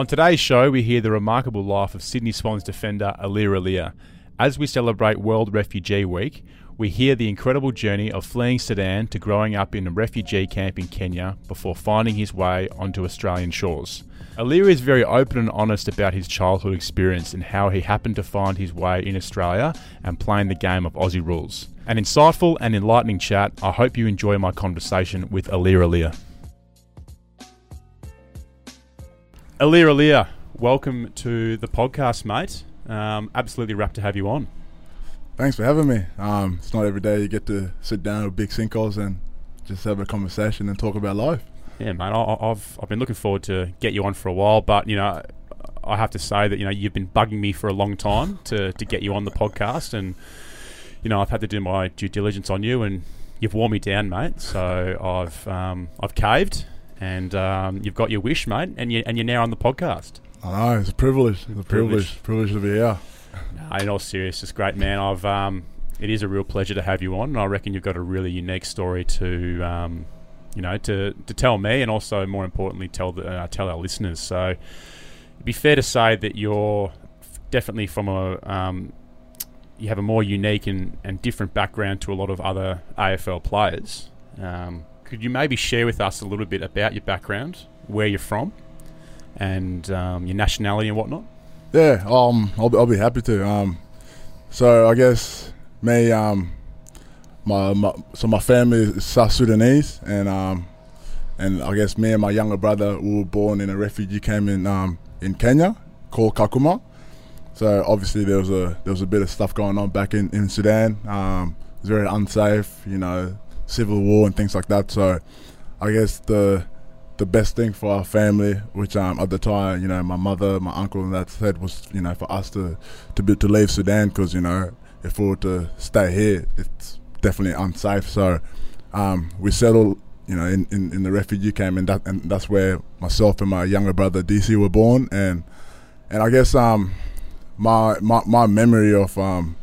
On today's show, we hear the remarkable life of Sydney Swans defender Aliir Aliir. As we celebrate World Refugee Week, we hear the incredible journey of fleeing Sudan to growing up in a refugee camp in Kenya before finding his way onto Australian shores. Aliir is very open and honest about his childhood experience and how he happened to find his way in Australia and playing the game of Aussie rules. An insightful and enlightening chat. I hope you enjoy my conversation with Aliir Aliir. Aliir Aliir, welcome to the podcast, mate. Um, absolutely rapt to have you on. Thanks for having me. Um, it's not every day you get to sit down with big sinkos and just have a conversation and talk about life. Yeah, mate. I, I've I've been looking forward to get you on for a while, but you know, I have to say that you know you've been bugging me for a long time to to get you on the podcast, and you know I've had to do my due diligence on you, and you've worn me down, mate. So I've um, I've caved, and um, you've got your wish, mate, and you and you're now on the podcast. I know it's a privilege. It's a privilege. Privilege to be here. No, in all seriousness, great, man. I've um, it is a real pleasure to have you on, and I reckon you've got a really unique story to um, you know to to tell me, and also more importantly, tell the uh, tell our listeners. So it'd be fair to say that you're definitely from a um, you have a more unique and, and different background to a lot of other AFL players. Um, could you maybe share with us a little bit about your background, where you're from, and um, your nationality and whatnot? Yeah, um, I'll, I'll be happy to. Um, so I guess me, um, my, my so my family is South Sudanese, and um, and I guess me and my younger brother we were born in a refugee camp in um in Kenya called Kakuma. So obviously there was a there was a bit of stuff going on back in in Sudan. Um, it was very unsafe, you know, civil war and things like that. So I guess the the best thing for our family, which um, at the time, you know, my mother, my uncle, and that said was, you know, for us to to be, to leave Sudan because you know, if we were to stay here, it's definitely unsafe. So um, we settled, you know, in, in, in, the refugee camp, and that and that's where myself and my younger brother DC were born, and and I guess um, my my my memory of um,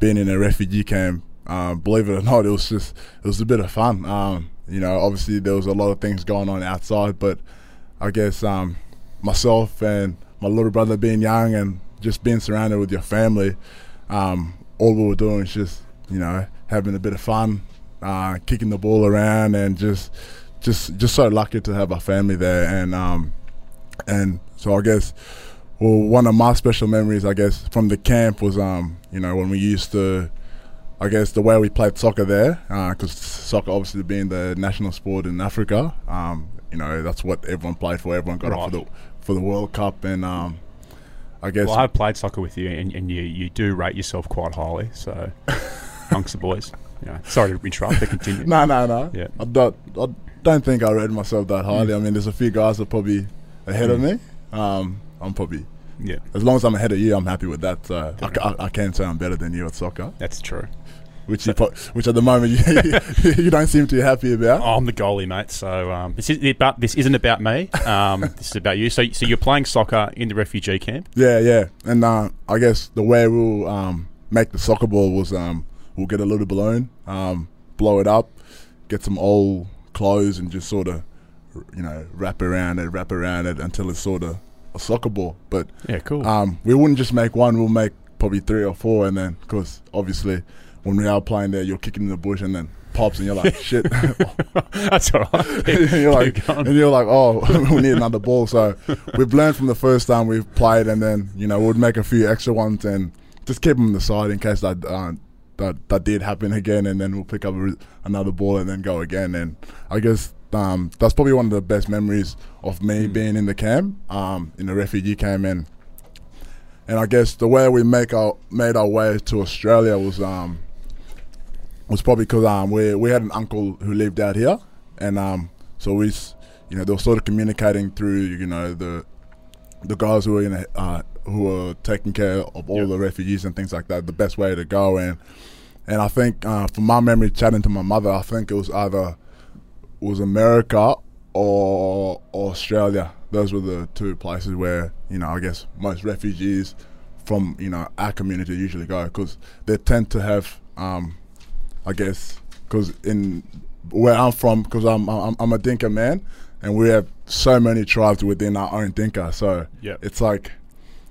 being in a refugee camp, uh, believe it or not, it was just it was a bit of fun. Um, you know, obviously there was a lot of things going on outside, but I guess um, myself and my little brother being young and just being surrounded with your family, um, all we were doing was just, you know, having a bit of fun, uh, kicking the ball around, and just, just, just so lucky to have a family there. And um, and so I guess, well, one of my special memories, I guess, from the camp was, um, you know, when we used to I guess the way we played soccer there, because uh, soccer obviously being the national sport in Africa, um, you know that's what everyone played for. Everyone got right. up for the for the World Cup, and um, I guess. Well, I've played soccer with you, and, and you you do rate yourself quite highly. So, amongst the boys, yeah. Sorry to interrupt. But continue. no, no, no. Yeah. I don't. I don't think I rate myself that highly. Mm. I mean, there's a few guys that are probably ahead mm. of me. Um, I'm probably yeah. As long as I'm ahead of you, I'm happy with that. So I, I, I, can say I'm better than you at soccer. That's true which you, which at the moment you, you don't seem too happy about. Oh, I'm the goalie, mate. So um, this is about this isn't about me. Um, this is about you. So so you're playing soccer in the refugee camp. Yeah, yeah. And uh, I guess the way we'll um, make the soccer ball was um, we'll get a little balloon, um, blow it up, get some old clothes, and just sort of you know wrap around it, wrap around it until it's sort of a soccer ball. But yeah, cool. Um, we wouldn't just make one. We'll make probably three or four, and then because obviously when we are playing there, you're kicking in the bush and then pops and you're like, shit. That's all right. and, you're like, and you're like, oh, we need another ball. So we've learned from the first time we've played and then, you know, we'd make a few extra ones and just keep them on the side in case that, uh, that, that did happen again and then we'll pick up another ball and then go again. And I guess um, that's probably one of the best memories of me mm. being in the camp, um, in the refugee camp and and I guess the way we make our made our way to Australia was um, was probably because um, we we had an uncle who lived out here, and um, so we, you know, they were sort of communicating through, you know, the the guys who were in a, uh, who were taking care of all yep. the refugees and things like that. The best way to go, and and I think uh, from my memory, chatting to my mother, I think it was either it was America or, or Australia. Those were the two places where you know, I guess most refugees from you know our community usually go because they tend to have um, I guess, because in where I'm from, because I'm, I'm, I'm a Dinka man, and we have so many tribes within our own Dinka. So Yeah. it's like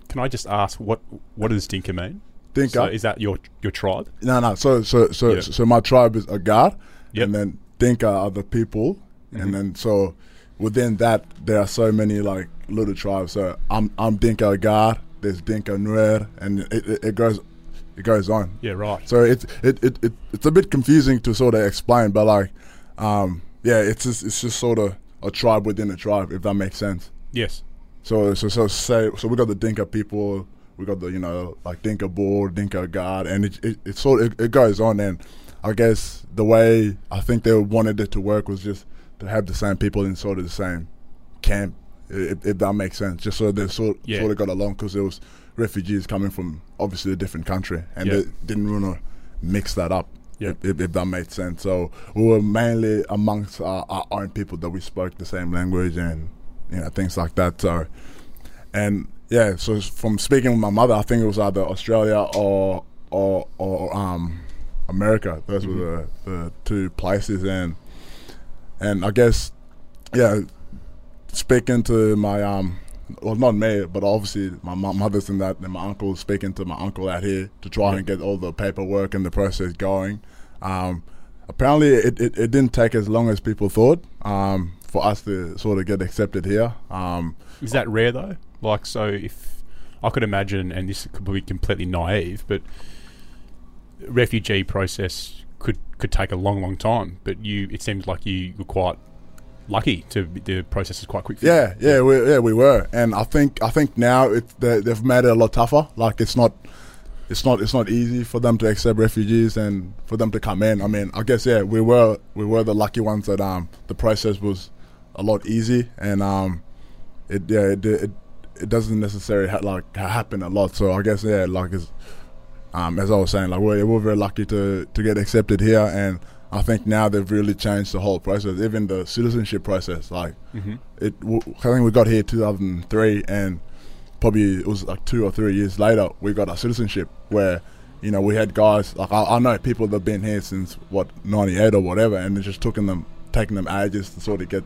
Can I just ask what what does Dinka mean? Dinka. So is that your your tribe? No, no. So, so, so, Yeah. so my tribe is Agar, Yep. and then Dinka are the people, Mhm. and then so within that there are so many like little tribes. So I'm I'm Dinka Agar. There's Dinka Nuer, and it, it, it goes it goes on. Yeah, right. So it's it, it, it it's a bit confusing to sort of explain, but like, um, yeah, it's just it's just sort of a tribe within a tribe, if that makes sense. Yes. So so so say so we got the Dinka people, we got the you know like Dinka Bull, Dinka God, and it it, it sort of, it, it goes on. And I guess the way I think they wanted it to work was just to have the same people in sort of the same camp, if, if that makes sense. Just so they sort Yeah. sort of got along because there was refugees coming from obviously a different country, and Yeah. they didn't want to mix that up. Yeah. If, if, that made sense. So we were mainly amongst our, our own people that we spoke the same language and you know things like that. So and yeah, so from speaking with my mother, I think it was either Australia or or or um America. Those were the, the two places, and and I guess yeah, speaking to my um. Well, not me, but obviously my mother's in that, and my uncle speaking to my uncle out here to try Yeah. and get all the paperwork and the process going. Um, apparently, it, it, it didn't take as long as people thought um, for us to sort of get accepted here. Um, Is that rare though? Like, so if I could imagine, and this could be completely naive, but refugee process could could take a long, long time. But you, it seems like you were quite lucky to the process is quite quick. For you. Yeah, yeah, we, yeah, we were, and I think I think now it's they, they've made it a lot tougher. Like it's not, it's not, it's not easy for them to accept refugees and for them to come in. I mean, I guess yeah, we were we were the lucky ones that um the process was a lot easy and um it yeah it it, it doesn't necessarily ha- like happen a lot. So I guess yeah, like um as I was saying, like we're we're very lucky to to get accepted here and. I think now they've really changed the whole process, even the citizenship process. Like, hmm it I think we got here 2003 and probably it was like two or three years later we got our citizenship where you know we had guys like I, I know people that've been here since what 98 or whatever and it's just taking them taking them ages to sort of get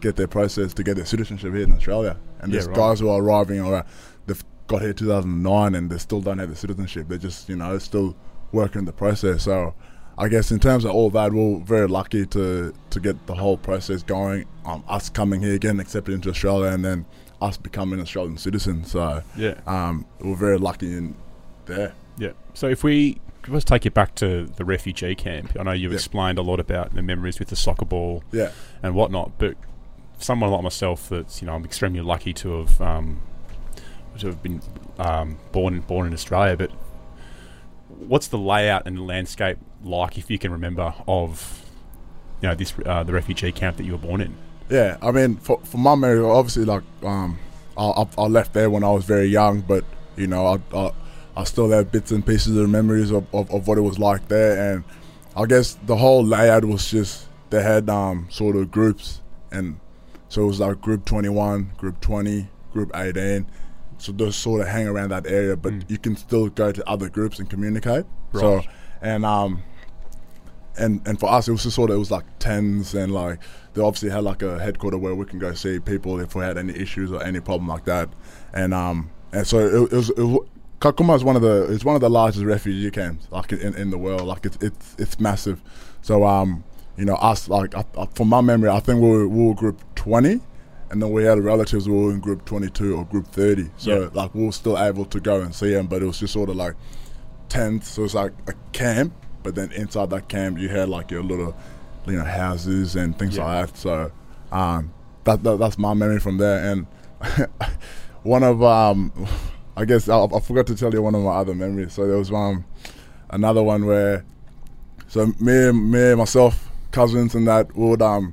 get their process to get their citizenship here in Australia and Yeah, there's right. guys who are arriving or they've got here 2009 and they still don't have the citizenship they're just you know still working the process so I guess in terms of all that, we're very lucky to to get the whole process going. Um, us coming here, getting accepted into Australia, and then us becoming Australian citizens. So Yeah. um, we're very lucky in there. Yeah. So if we let's take it back to the refugee camp. I know you've Yeah. explained a lot about the memories with the soccer ball Yeah, and whatnot, but someone like myself, that's you know, I'm extremely lucky to have um, to have been um, born born in Australia. But what's the layout and landscape like, if you can remember, of you know this uh, the refugee camp that you were born in? yeah. I mean, for for my memory, obviously, like um, I, I, left there when I was very young, but you know, I I, I still have bits and pieces of memories of, of, of what it was like there, and I guess the whole layout was just they had um sort of groups, and so it was like group twenty one, group twenty, group eighteen. So those sort of hang around that area, but Mm. you can still go to other groups and communicate. So and um and and for us it was just sort of it was like tens and like they obviously had like a headquarter where we can go see people if we had any issues or any problem like that. And um and so it, it was, it was Kakuma is one of the it's one of the largest refugee camps like in, in the world. Like it's it's it's massive. So um you know us like I, I, from my memory I think we were, we were group 20 and then we had relatives who were in group 22 or group 30 so Yeah. like we were still able to go and see them but it was just sort of like tents. So it's like a camp, but then inside that camp you had like your little, you know, houses and things Yeah. like that. So um, that, that that's my memory from there. And one of um, I guess I, I forgot to tell you one of my other memories. So there was um another one where, so me me myself cousins and that would um.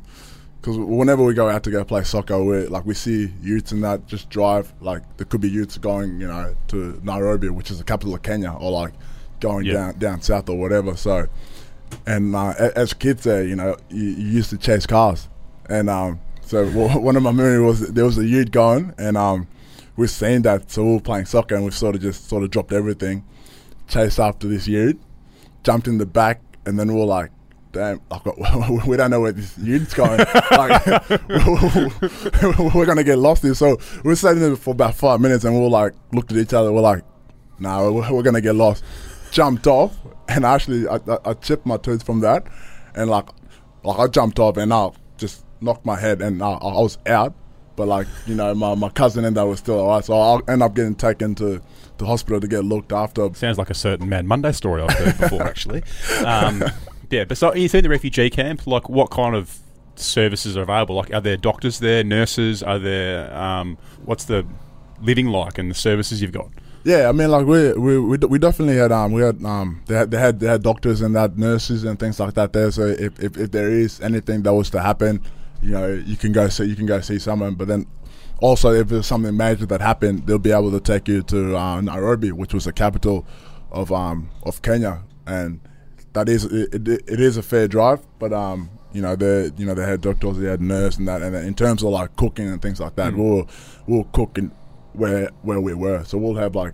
Because whenever we go out to go play soccer, we like we see youths and that just drive. Like there could be youths going, you know, to Nairobi, which is the capital of Kenya, or like going Yeah. down down south or whatever. So, and uh, as kids there, you know, you, you used to chase cars, and um, so one of my memories was there was a youth going, and um, we've seen that, so we were playing soccer, and we've sort of just sort of dropped everything, chased after this youth, jumped in the back, and then we were like damn, like, we don't know where this unit's going. like, we're gonna get lost here. So we're sitting there for about five minutes, and we were like, looked at each other. We're like, nah, we're, we're gonna get lost. Jumped off, and actually, I, I, I chipped my tooth from that, and like, like I jumped off, and I just knocked my head, and I, I was out. But like, you know, my, my cousin and that was still alright, so I'll end up getting taken to the hospital to get looked after. Sounds like a certain Mad Monday story I've heard before, actually. Um, yeah, but so you see the refugee camp, like what kind of services are available? Like, are there doctors there, nurses? Are there, um, what's the living like and the services you've got? Yeah, I mean, like we we we, we definitely had um we had um they had they had they had doctors and that nurses and things like that there. So if, if, if there is anything that was to happen, you know, you can go see you can go see someone. But then also if there's something major that happened, they'll be able to take you to uh, Nairobi, which was the capital of um of Kenya, and that is it, it, it is a fair drive, but um you know they you know they had doctors, they had nurse and that, and in terms of like cooking and things like that, Mm. we'll we'll cook in where where we were. So we'll have like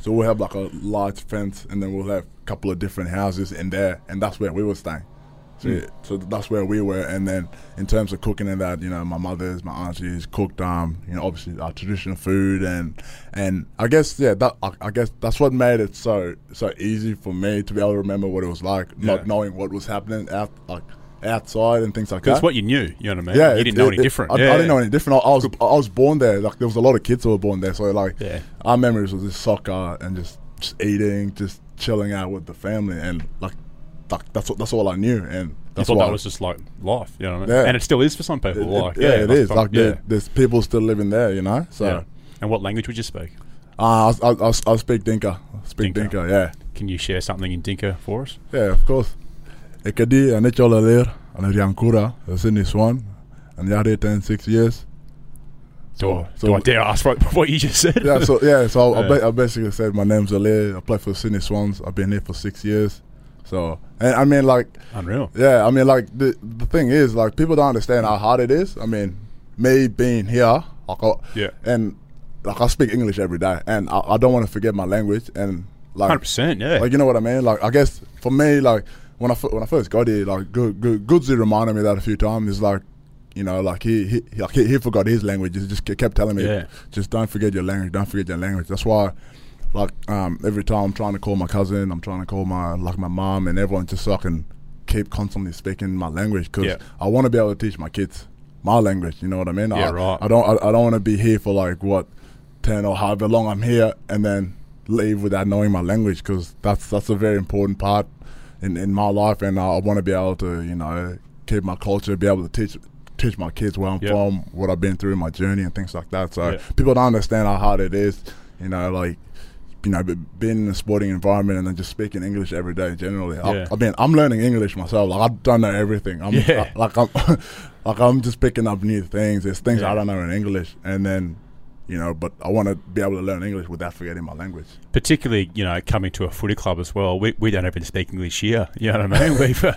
so we'll have like a large fence, and then we'll have a couple of different houses in there, and that's where we were staying. So, Mm. yeah, so that's where we were, and then in terms of cooking and that, you know, my mother's, my aunties cooked, um, you know, obviously our traditional food, and and I guess yeah, that I, I guess that's what made it so so easy for me to be able to remember what it was like, Yeah. not knowing what was happening out like outside and things like that. it's what you knew, you know what I mean? yeah, you didn't know any it- different. I, yeah. I didn't know any different. I, I was I was born there. Like there was a lot of kids who were born there, so like Yeah. our memories was just soccer and just, just eating, just chilling out with the family, and like, like that's what that's all I knew, and You that's thought why that was just like life, you know what I mean? Yeah. And it still is for some people. it, like, it- yeah, it is. Like yeah. there, there's people still living there, you know. So yeah. And what language would you speak? uh, I, I, I, I speak Dinka. I speak Dinka. Dinka. Yeah, Can you share something in Dinka for us? yeah, of course. Ekadi anichola ler anariankura Sydney Swan, and yari ten six years. Do, I- so- do I dare ask what, what you just said? yeah, so yeah, so I, Yeah. I basically said my name's Ali. I play for the Sydney Swans. I've been here for six years. So, and I mean, like, Unreal. yeah, I mean, like the the thing is, like, people don't understand how hard it is. I mean, me being here, like, I, Yeah. and like I speak English every day, and I, I don't want to forget my language, and like, 100%, yeah. like you know what I mean. Like, I guess for me, like when I when I first got here, like, good good Goodsy reminded me that a few times. Is like. You know, like he he, like he he forgot his language. He just kept telling me, Yeah. just don't forget your language. Don't forget your language. That's why, like, um, every time I'm trying to call my cousin, I'm trying to call my like my mom and everyone, just so I can keep constantly speaking my language because Yeah. I want to be able to teach my kids my language. You know what I mean? Yeah, I, right. I don't I, I don't want to be here for like what ten or however long I'm here and then leave without knowing my language because that's that's a very important part in in my life and I, I want to be able to you know keep my culture, be able to teach teach my kids where I'm Yep. from, what I've been through my journey and things like that. So Yeah. people don't understand how hard it is, you know, like you know, be- being in a sporting environment and then just speaking English every day. Generally, Yeah. I, I mean, I'm learning English myself. Like I don't know everything. I'm Yeah. I- like I'm like I'm just picking up new things. There's things Yeah. I don't know in English, and then you know, but I want to be able to learn English without forgetting my language. Particularly, you know, coming to a footy club as well. We, we don't even speak English here. You know what I mean? We've, uh,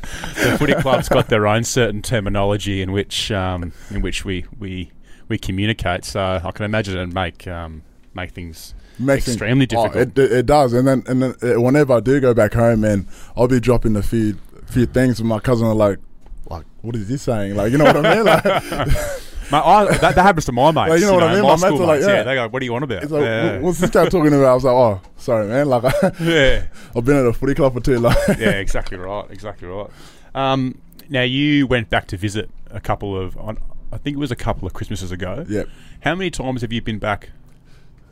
the footy club's got their own certain terminology in which um, in which we, we we communicate. So I can imagine it make um, make things Makes things- extremely oh, difficult. it, it, it does, and then and then uh, whenever I do go back home, and I'll be dropping a few few things, and my cousin are like, like, what is he saying? Like, you know what I mean? Like, My, I, that, that happens to my mates. Like, you know what I mean? My, My mates are like, mates, yeah. yeah. They go, "What do you want about?" it's like, yeah. What's this guy talking about? I was like, oh, sorry, man. Like, yeah. I've been at a footy club for too long. yeah, exactly right. Exactly right. Um, now you went back to visit a couple of, on, I think it was a couple of Christmases ago. Yep. How many times have you been back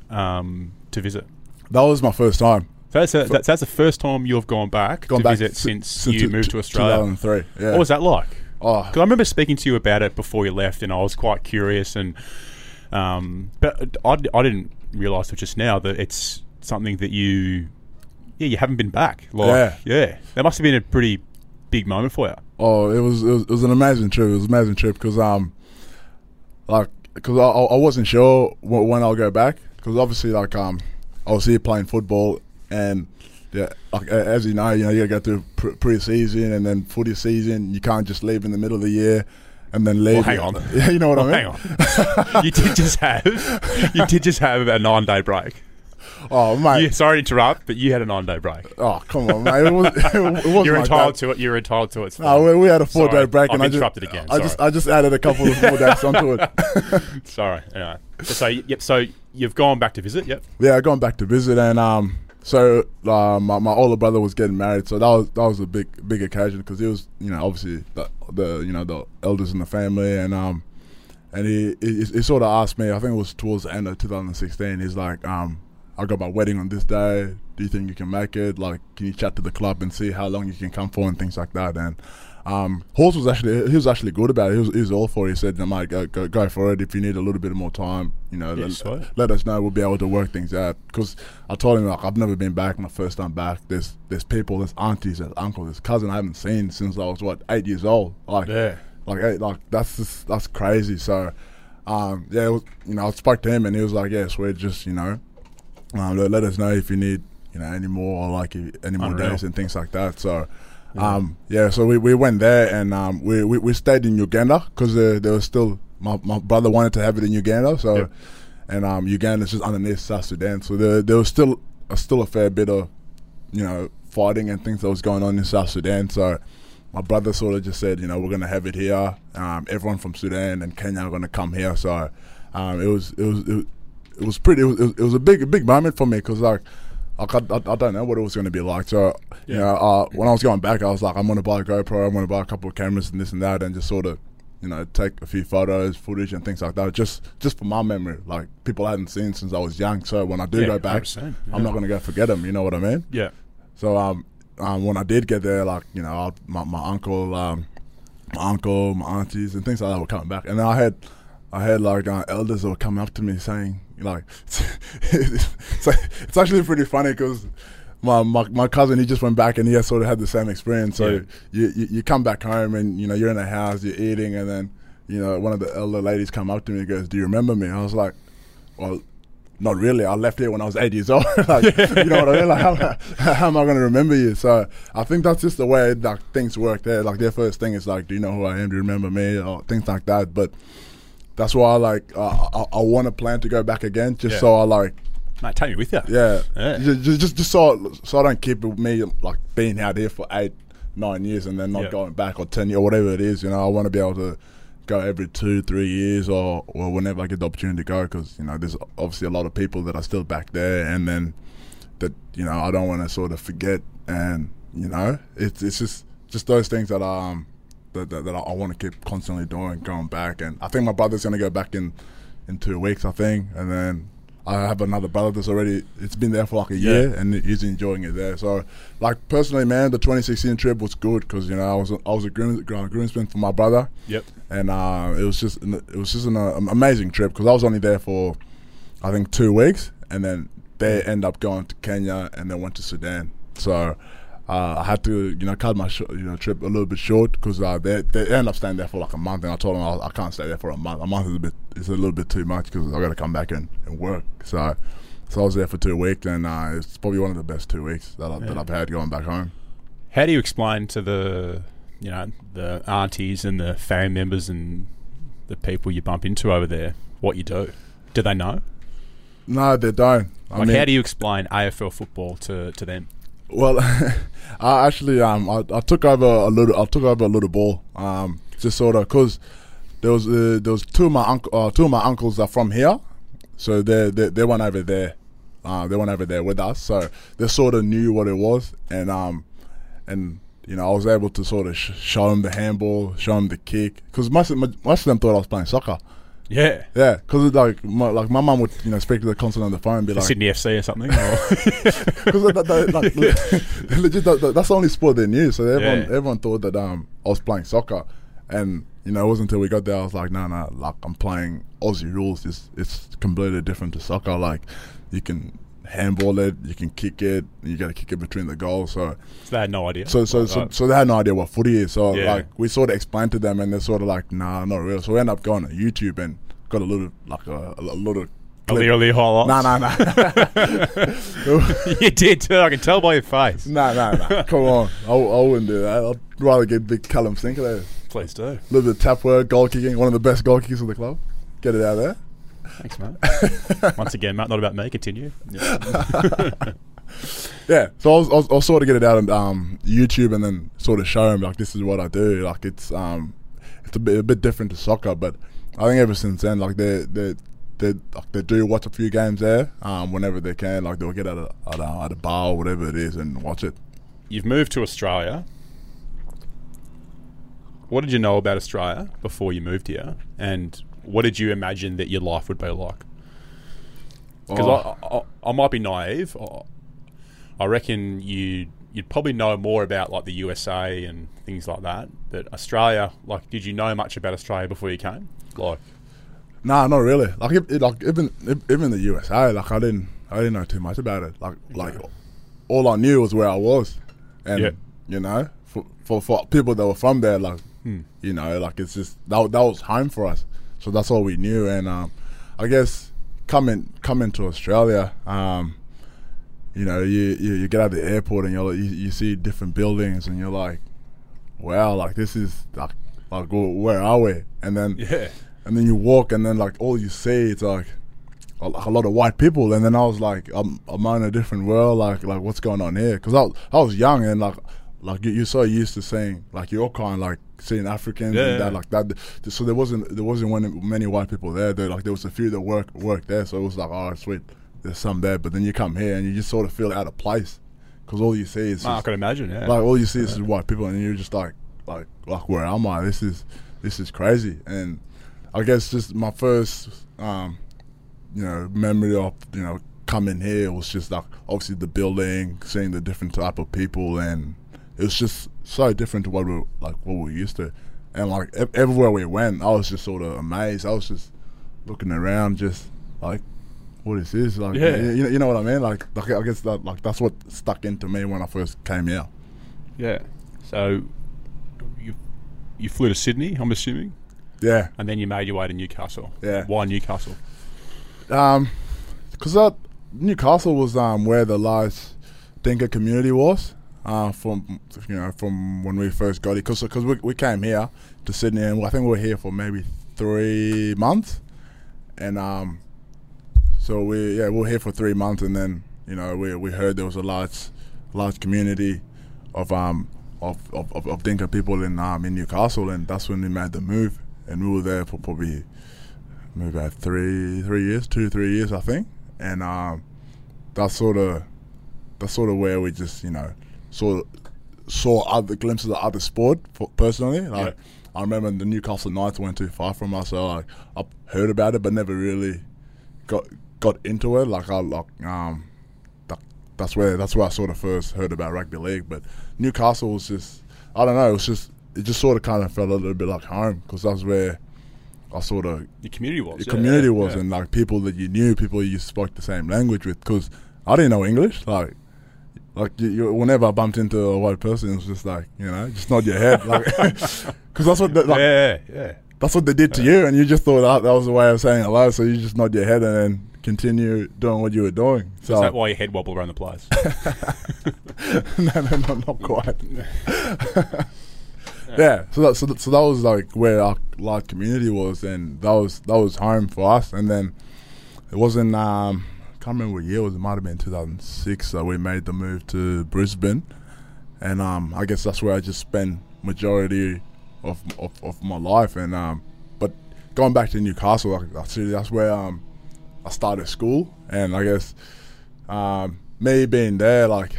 um, to visit? That was my first time. So that's, a, that's, that's the first time you've gone back Gone to back visit si- since, you t- moved to Australia. 2003. Yeah. What was that like? Oh, Because I remember speaking to you about it before you left, and I was quite curious. And um, but I, I didn't realise it just now that it's something that you, yeah, you haven't been back. Like, Yeah. yeah, that must have been a pretty big moment for you. Oh, it was it was, it was an amazing trip. It was an amazing trip because um, like because I, I I wasn't sure when I'll go back because obviously like um, I was here playing football and yeah, like as you know, you know you gotta go through pre- pre-season and then footy season. You can't just leave in the middle of the year and then leave. hang on. Yeah, you know what Well, I mean. hang on. you did just have you did just have a nine day break. oh mate, You, sorry to interrupt, but you had a nine-day break. oh come on, mate. It, was, wasn't You're like entitled that. to it. You're entitled to it. No, we, we had a four Sorry, day break, I've and I just, again, I just. I just added a couple of more days onto it. Sorry. Anyway. So yep. So you've gone back to visit. Yep. Yeah, I've gone back to visit, and um, so uh, my my older brother was getting married, so that was that was a big big occasion because he was, you know, obviously the, the you know the elders in the family, and um, and he, he he sort of asked me, I think it was towards the end of 2016, he's like, um, I got my wedding on this day. Do you think you can make it? Like, can you chat to the club and see how long you can come for and things like that? And um, Horse was actually he was actually good about it. He was, he was all for it. He said, "No, mate, go, go go for it. If you need a little bit more time, you know, Yeah, let, let us know. We'll be able to work things out." Because I told him like I've never been back. My first time back. There's there's people, there's aunties, there's uncles, there's cousin I haven't seen since I was what eight years old. Like Yeah. like eight, like that's just, that's crazy. So um, yeah, it was, you know, I spoke to him and he was like, "Yes, we're just you know, um, let, let us know if you need you know any more or like any more Unreal. days and things like that." So. Um, yeah, so we, we went there and um, we, we, we stayed in Uganda because uh, there was still my, my brother wanted to have it in Uganda, so Yep. and um, Uganda's just underneath South Sudan, so there there was still a, still a fair bit of you know fighting and things that was going on in South Sudan. So my brother sort of just said, you know, we're gonna have it here. Um, everyone from Sudan and Kenya are gonna come here. So um, it was it was it was, it was pretty. It was, it was a big big moment for me because like. Like I, I, I don't know what it was going to be like. So, you know, uh, when I was going back, I was like, I'm going to buy a GoPro. I'm going to buy a couple of cameras and this and that, and just sort of, you know, take a few photos, footage, and things like that, just just for my memory. Like people I hadn't seen since I was young. So when I do Yeah, go back, 100%, I'm not going to go forget them. You know what I mean? Yeah. So um, um, when I did get there, like you know, I, my my uncle, um, my uncle, my aunties, and things like that were coming back, and then I had, I had like uh, elders that were coming up to me saying like, it's, like- it's actually pretty funny because. My, my my cousin he just went back and he has sort of had the same experience. So Yeah. you, you you come back home and you know you're in a house you're eating and then you know one of the elder ladies come up to me and goes, "Do you remember me?" I was like, "Well, not really. I left here when I was eight years old. like, you know what I mean? Like, how, how am I going to remember you? So I think that's just the way like things work there. Like their first thing is like, do you know who I am? Do you remember me? Or things like that. But that's why I like uh, I, I want to plan to go back again, just Yeah. so I like Mate, take me with you. yeah, Yeah. Just, just just just so so I don't keep it with me like being out here for eight nine years and then not Yeah. going back or ten or whatever it is. You know, I want to be able to go every two three years or or whenever I get the opportunity to go because you know there's obviously a lot of people that are still back there and then that you know I don't want to sort of forget and you know it's it's just just those things that um that that, that I, I want to keep constantly doing going back and I think my brother's gonna go back in in two weeks I think and then I have another brother that's already it's been there for like a Yeah. year and he's enjoying it there so like personally man the 2016 trip was good because you know I was a, I was a groom, groom- groomsman for my brother Yep. and uh, it was just it was just an uh, amazing trip because I was only there for I think two weeks, and then they end up going to Kenya and then went to Sudan. So uh, I had to you know cut my sh- you know trip a little bit short because uh, they they end up staying there for like a month, and I told them I, I can't stay there for a month. A month is a bit is a little bit too much because I got to come back and, and work. So. So I was there for two weeks, and uh, it's probably one of the best two weeks that, I, that Yeah. I've had going back home. How do you explain to the, you know, the aunties and the family members and the people you bump into over there what you do? Do they know? No, they don't. I Like, mean, how do you explain AFL football to, to them? Well, I actually um I, I took over a little I took over a little ball um just sort of because there was uh, there was two of my uncle uh, two of my uncles are from here, so they they, they went over there, uh, they went over there with us, so they sort of knew what it was, and um and you know I was able to sort of sh- show them the handball, show them the kick, because most of, most of them thought I was playing soccer. Yeah. Yeah, because like my, like my mum would you know speak to the consulate on the phone and be like, Sydney FC or something? Because like, legit, that, that- that's the only sport they knew. So everyone, Yeah. everyone thought that um, I was playing soccer, and you know, it wasn't until we got there I was like, no, no, like I'm playing Aussie rules. It's it's completely different to soccer. Like you can handball it, you can kick it, you got to kick it between the goals. So so they had no idea. so so so, so they had no idea what footy is. So Yeah. like we sort of explained to them, and they're sort of like, nah, not real. So we end up going to YouTube and got a little like a, a little. A little highlights. No, no, no. you did too. I can tell by your face. No, no, no. Come on. I, I wouldn't do that. I'd rather get big Callum. A Please do. little bit of tap work, goal kicking, one of the best goal kickers in the club. Get it out there. Thanks, mate. Once again, Matt, not about me. Continue. Yeah, so I was, I was, I was sort of get it out on um, YouTube and then sort of show him like this is what I do. Like it's um, it's a bit a bit different to soccer, but I think ever since then, like they they they like they do watch a few games there um, whenever they can. Like they'll get at a, at a at a bar or whatever it is and watch it. You've moved to Australia. What did you know about Australia before you moved here, and what did you imagine that your life would be like? Because Oh. I, I, I might be naive. I- I reckon you you'd probably know more about like the USA and things like that. But Australia, like, did you know much about Australia before you came? Like, Nah, not really. Like, it, it- like even even the USA, like I didn't I didn't know too much about it. Like like all I knew was where I was, and Yeah. you know, for, for for people that were from there, like Hmm. you know, like it's just that that was home for us. So that's all we knew. And um, I guess coming coming to Australia, um, you know, you, you you get out of the airport and you're you, you see different buildings and you're like, wow, like this is like like wh- where are we? And then yeah, and then you walk and then like all you see it's like a, a lot of white people and then I was like I'm I'm in a different world like like what's going on here because I, was- I was young and like like you, you're so used to seeing like your kind like seeing Africans Yeah, and that like that so there wasn't there wasn't many white people there there like there was a few that work worked there so it was like right sweet there's some there but then you come here and you just sort of feel out of place because all you see is I just, can imagine. Yeah, like all you see is white people, and you're just like, like, like, where am I? This is, this is crazy. And I guess just my first, um, you know, memory of you know coming here was just like obviously the building, seeing the different type of people, and it was just so different to what we like what we were used to. And like ev- everywhere we went, I was just sort of amazed. I was just looking around, just like. What is this? Like, Yeah. you, you know what I mean? Like, like, I guess that, like, that's what stuck into me when I first came here. yeah. So you you flew to Sydney, I'm assuming, Yeah, and then you made your way to Newcastle. Yeah. Why Newcastle? um, because that Newcastle was um where the large Dinka community was. Uh, from you know from when we first got it, because because we, we came here to Sydney and I think we were here for maybe three months, and um, so we yeah we were here for three months and then you know we we heard there was a large large community of um of, of, of, of Dinka people in um in Newcastle and that's when we made the move. And we were there for probably maybe about three three years, two three years I think, and um, that's sort of that's sort of where we just you know sort of saw other glimpses of other sport personally. Like I remember the Newcastle Knights weren't too far from us, so like I heard about it but never really got got into it. Like I like um. that- That's where that's where I sort of first heard about rugby league, but Newcastle was just I don't know. It was just it just sort of kind of felt a little bit like home because that's where I sort of the community was. the yeah, community yeah, was yeah. and like people that you knew, people you spoke the same language with. Because I didn't know English. Like, like you, you, whenever I bumped into a white person, it was just like you know, just nod your head, like, because that's what the, like, yeah, yeah. that's what they did to you, and you just thought that, that was the way of saying hello. So you just nod your head and then continue doing what you were doing. So Is that why your head wobbled around the place? no, no, no, not quite. yeah, so that, so that so that was like where our large community was, and that was that was home for us. And then it wasn't um, can't remember what year it was. It might have been 2006 that we made the move to Brisbane, and um, I guess that's where I just spent majority of of, of my life. And um, but going back to Newcastle, like, that's that's where um, I started school, and I guess um, me being there, like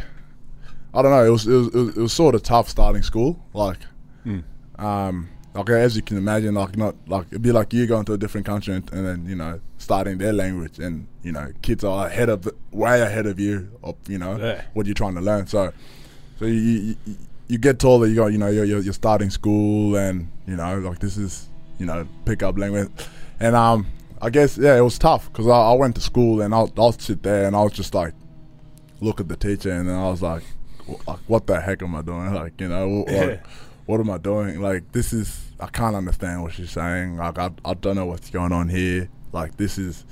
I don't know, it was it was, it was, it was sort of tough starting school, like Mm. um, like as you can imagine, like not like it'd be like you going to a different country and, and then you know starting their language, and you know kids are ahead of the, way ahead of you of you know Yeah. what you're trying to learn. So so you you, you- get told that you got you know you're, you're you're starting school and you know like this is you know pick up language, and um I guess yeah it was tough because I, I went to school and I'll I'll sit there and I was just like look at the teacher and then I was like, what the heck am I doing? Like you know, wh- Yeah. what am I doing? Like this is I can't understand what she's saying. Like I I don't know what's going on here. Like this is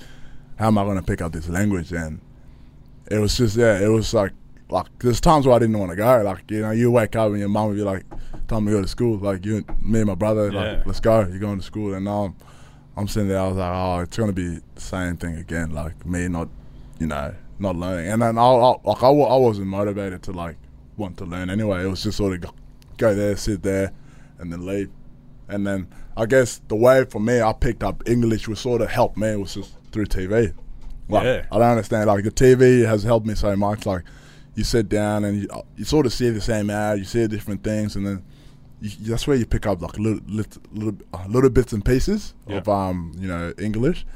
how am I going to pick up this language? And it was just yeah, it was like like there's times where I didn't want to go. Like you know, you wake up and your mom would be like, "Time to go to school." Like you, me and my brother, Yeah. like let's go. You're going to school, and um, I'm sitting there. I was like, oh, it's gonna be the same thing again. Like me not, you know, not learning. And then I, I like I, I wasn't motivated to like want to learn anyway. It was just sort of go, go there, sit there, and then leave. And then I guess the way for me, I picked up English was sort of helped me was just through TV. Like, Yeah. I don't understand. Like the TV has helped me so much. Like you sit down and you, you sort of see the same ad, you see different things, and then you, that's where you pick up like little little little, uh, little bits and pieces Yeah. of um you know English,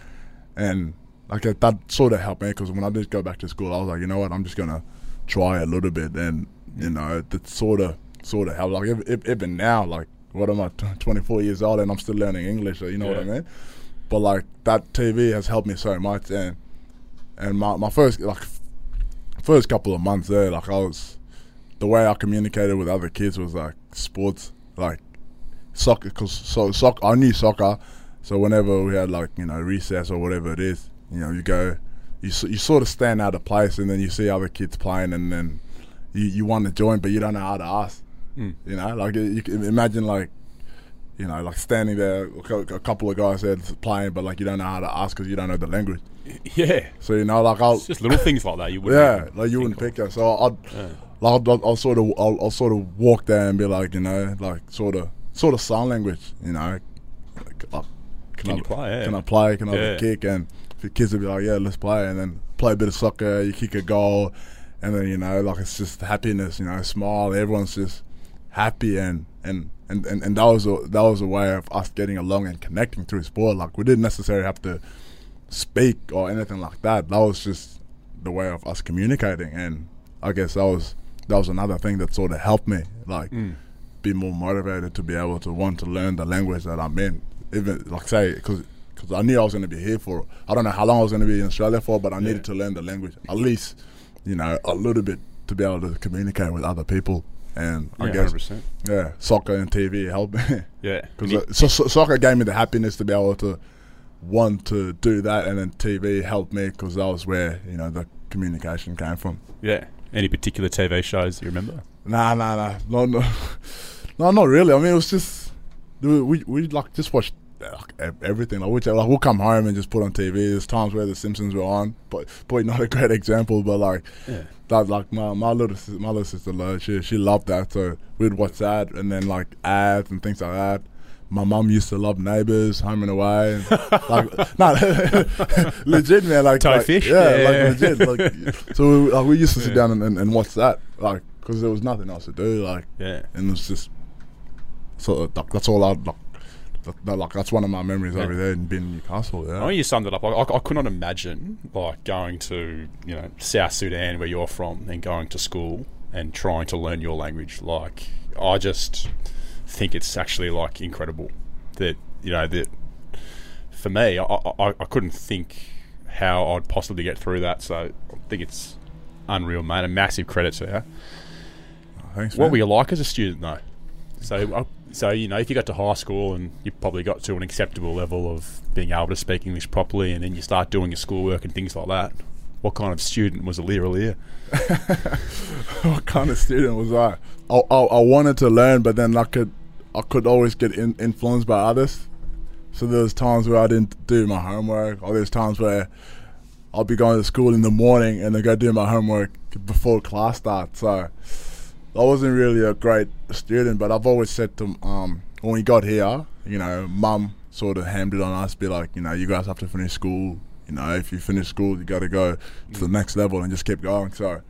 and like that, that sort of helped me because when I did go back to school, I was like, you know what, I'm just gonna try a little bit, and you know that sort of sort of helped. Like even now, like what am I, t- 24 years old, and I'm still learning English. You know what I mean? But like that TV has helped me so much, and and my my first like first couple of months there, like I was the way I communicated with other kids was like sports, like soccer. Cause so soccer, I knew soccer, so whenever we had like you know recess or whatever it is, you know, you go, you you sort of stand out of place, and then you see other kids playing, and then you you want to join, but you don't know how to ask. Mm. You know, like you, can imagine like. You know, like standing there, a couple of guys there playing, but like you don't know how to ask because you don't know the language. Yeah. So you know, like I'll, It's just little things like that you wouldn't. yeah, like you wouldn't pick that. So I'd, Yeah. like, I'll, I'll sort of, I'll, I'll sort of walk there and be like, you know, like sort of, sort of sign language, you know. Like, uh, Can I, you play? Yeah. Can I play? Can I Yeah. kick? And the kids would be like, yeah, let's play, and then play a bit of soccer. You kick a goal, and then you know, like it's just happiness, you know, smile. Everyone's just happy, and and. And, and, and that was a that was a way of us getting along and connecting through sport. Like we didn't necessarily have to speak or anything like that. That was just the way of us communicating, and I guess that was that was another thing that sort of helped me, like Mm. be more motivated to be able to want to learn the language that I'm in. Even like say because I knew I was going to be here for I don't know how long I was going to be in Australia for, but I needed to learn the language at least, you know, a little bit to be able to communicate with other people. And I guess 100%. yeah, soccer and TV helped me. Yeah. Because uh, so, so, soccer gave me the happiness to be able to want to do that, and then TV helped me because that was where you know the communication came from. yeah. Any particular TV shows you remember? Nah, nah, nah, no, no, no, not really. I mean, it was just we we, we like just watched like, everything. Like, we, like we'll come home and just put on TV. There's times where The Simpsons were on, but probably not a great example. But like Yeah. That, like my my little sis- my little sister, loved she she loved that. So we'd watch that, and then like ads and things like that. My mum used to love Neighbours, Home and Away, like no, legit man, like, like Toadfish? yeah, Yeah. like legit. Like, so we, like, we used to sit Yeah. down and, and, and watch that, like, because there was nothing else to do, like, Yeah. and it was just so like, that's all I like. That, that, like that's one of my memories Yeah. over there in being in Newcastle. Yeah, I know you summed it up. I, I, I could not imagine like going to you know South Sudan where you're from and going to school and trying to learn your language. Like I just think it's actually like incredible that you know that for me I, I, I couldn't think how I'd possibly get through that. So I think it's unreal, mate. A massive credit to you. Thanks. What man. were you like as a student though? So, uh, so you know, if you got to high school and you probably got to an acceptable level of being able to speak English properly, and then you start doing your schoolwork and things like that, what kind of student was Aliir Aliir? what kind of student was I? I, I? I wanted to learn, but then I could I could always get in, influenced by others. So there was times where I didn't do my homework, or there's times where I'll be going to school in the morning and then go do my homework before class starts. So I wasn't really a great student, but I've always said to um when we got here, you know, mum sort of hammed it on us, be like, you know, you guys have to finish school. You know, if you finish school, you got to go to the next level and just keep going. So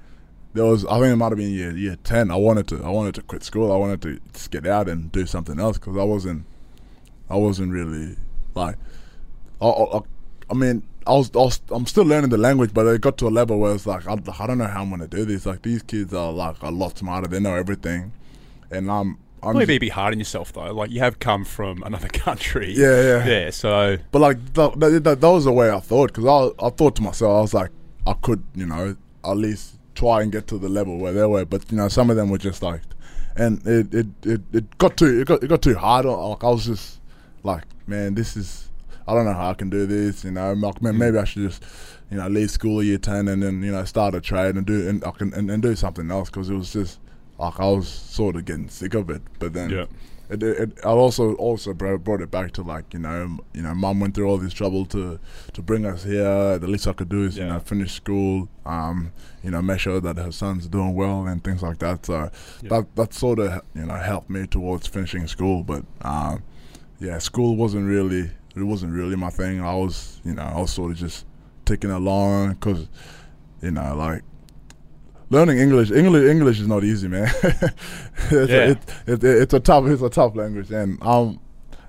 there was, I think it might have been year year ten. I wanted to, I wanted to quit school. I wanted to just get out and do something else because I wasn't, I wasn't really like, I, I, I mean, I was, I was, I'm still learning the language, but it got to a level where it's like, I, I don't know how I'm gonna do this. Like these kids are like a lot smarter. They know everything, and I'm, I'm Maybe be hard on yourself though. Like you have come from another country. Yeah, yeah. Yeah. So But like that, that, that, that was the way I thought because I, I thought to myself I was like I could you know at least try and get to the level where they were but you know some of them were just like and it it, it, it got too it got it got too hard like I was just like man this is I don't know how I can do this you know maybe I should just you know leave school at year 10 and then you know start a trade and do and I can and, and do something else because it was just like I was sort of getting sick of it but then yeah. it, it, I also also brought it back to like you know you know mum went through all this trouble to to bring us here. The least I could do is you know finish school, um, you know make sure that her son's doing well and things like that. So Yeah. that that sort of you know helped me towards finishing school. But um, yeah, school wasn't really it wasn't really my thing. I was you know I was sort of just ticking along because you know like learning English, English, English is not easy, man. it's, Yeah. a, it, it, it's a tough, it's a tough language, and um,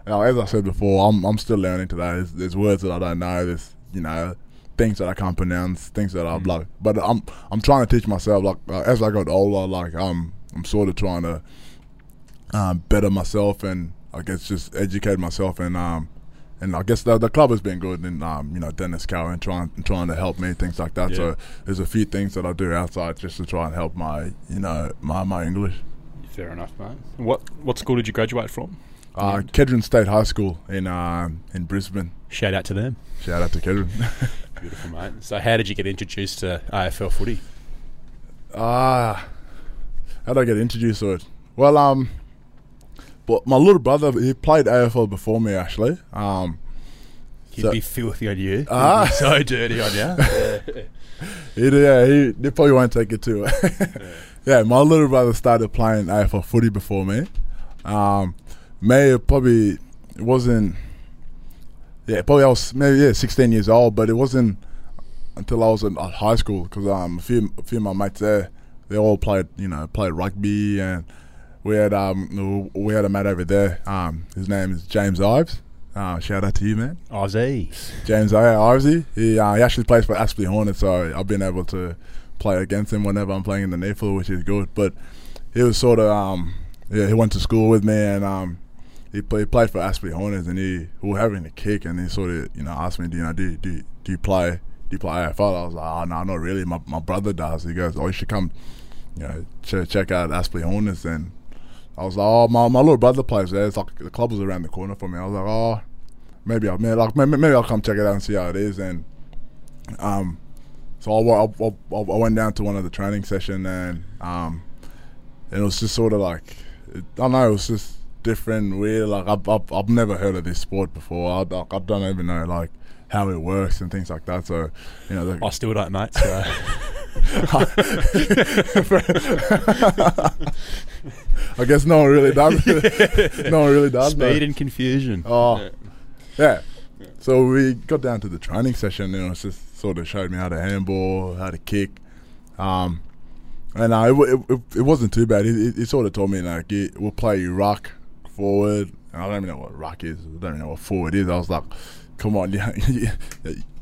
you know, as I said before, I'm I'm still learning today. There's, there's words that I don't know. There's you know things that I can't pronounce, things that I Mm. block. But I'm I'm trying to teach myself. Like uh, as I got older, like um, I'm sort of trying to um, better myself and I guess just educate myself and um. And I guess the, the club has been good, and um, you know Dennis Carroll trying trying to help me, things like that. Yeah. So there's a few things that I do outside just to try and help my you know my, my English. Fair enough, mate. What what school did you graduate from? Uh, Kedron State High School in um, in Brisbane. Shout out to them. Shout out to Kedron. Beautiful, mate. So, how did you get introduced to AFL footy? Ah, how did I get introduced to it? Well, um, but my little brother he played AFL before me actually. Um, He'd So- be filthy on you. Ah. be so dirty on you. he yeah he, he probably won't take it too. yeah, my little brother started playing AFL footy before me. Um, may probably it wasn't. Yeah, probably I was maybe yeah 16 years old, but it wasn't until I was in uh, high school because um a few a few of my mates there they all played you know played rugby and we had um we had a mate over there um his name is James Ives. Uh, shout out to you, man. Aussies. James Ivesy. He uh, he actually plays for Aspley Hornets, so I've been able to play against him whenever I'm playing in the NEAFL, which is good. But he was sort of um yeah he went to school with me and um he, play, he played for Aspley Hornets and he we were having a kick and he sort of you know asked me do you know do do do you play do you play AFL? I was like oh no not really my my brother does. He goes oh you should come you know ch- check out Aspley Hornets and. I was like, oh, my, my little brother plays there. It's like the club was around the corner for me. I was like, oh, maybe I'll maybe, like maybe, maybe I'll come check it out and see how it is. And um, so I, I, I, I went down to one of the training session and um, and it was just sort of like it, I don't know, it was just different, weird. Like I've, I've, I've never heard of this sport before. I, I, I don't even know like how it works and things like that. So you know, the, I still don't, mate. So. I guess no one really does. no one really does. Speed and confusion. Oh, yeah. So we got down to the training session, and it was just sort of showed me how to handball, how to kick, um, and uh, it, it, it wasn't too bad. He, he, sort of told me like, yeah, "We'll play you ruck forward." And I don't even know what ruck is. I don't even know what forward is. I was like, "Come on, yeah, yeah,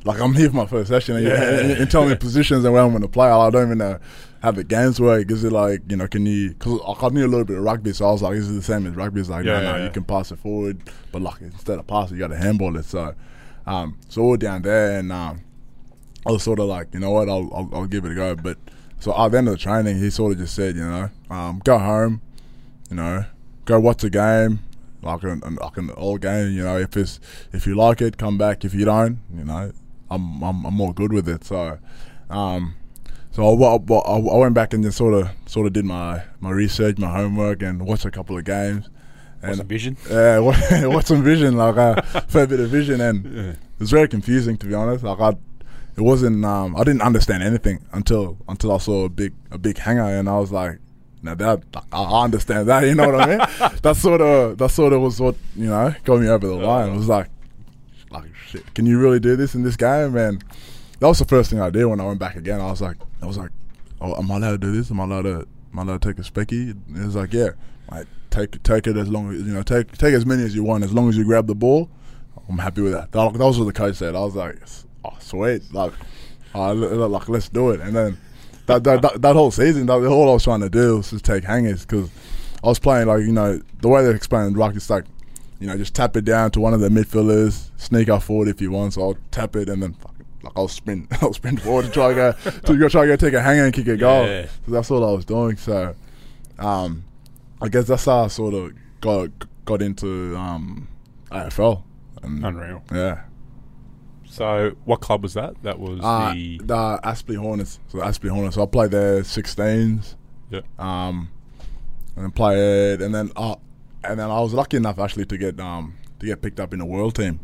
like I'm here for my first session, and, Yeah. you and, and telling me positions and where I'm going to play. I don't even know how the games work. Is it like you know? Can you? Because I knew a little bit of rugby, so I was like, "Is it the same as rugby?" It's like, Yeah, no, no, yeah, you can pass it forward, but like instead of passing, you got to handball it. So, um, so down there, and um, I was sort of like, you know what, I'll, I'll I'll give it a go. But so at the end of the training, he sort of just said, you know, um, go home, you know, go watch a game, like an, an like an old game. You know, if it's if you like it, come back. If you don't, you know, I'm I'm I'm all good with it. So, um, so I, I, I went back and just sort of sort of did my my research, my homework, and watched a couple of games. What's And vision? yeah, what, what's some vision? Like a fair bit of vision, and Yeah. it was very confusing to be honest. Like I, it wasn't. Um, I didn't understand anything until until I saw a big a big hanger, and I was like, now that I, I understand that. You know what I mean? that sort of that sort of was what you know got me over the line. It was like, like shit. Can you really do this in this game? And that was the first thing I did when I went back again. I was like, I was like, oh, am I allowed to do this? Am I allowed to? Am I allowed to take a specky? And it was like, yeah, like take take it as long as you know, take take as many as you want, as long as you grab the ball. I'm happy with that. That, that was what the coach said. I was like, oh sweet, like, like let's do it. And then that that, that, that whole season, that, all I was trying to do was just take hangers because I was playing like you know the way they explained ruck is like you know just tap it down to one of the midfielders, sneak up forward if you want. So I'll tap it and then fucking, like I'll sprint, I'll sprint forward to try to go to go try to go take a hanger and kick a goal. Yeah. So that's all I was doing. So um, I guess that's how I sort of got got into um, AFL. And, Unreal. yeah. So, what club was that? That was Uh, the. the Aspley Hornets. So Aspley Hornets. So I played there 16s. Yeah. Um, and then played, and then uh, and then I was lucky enough actually to get um to get picked up in a world team.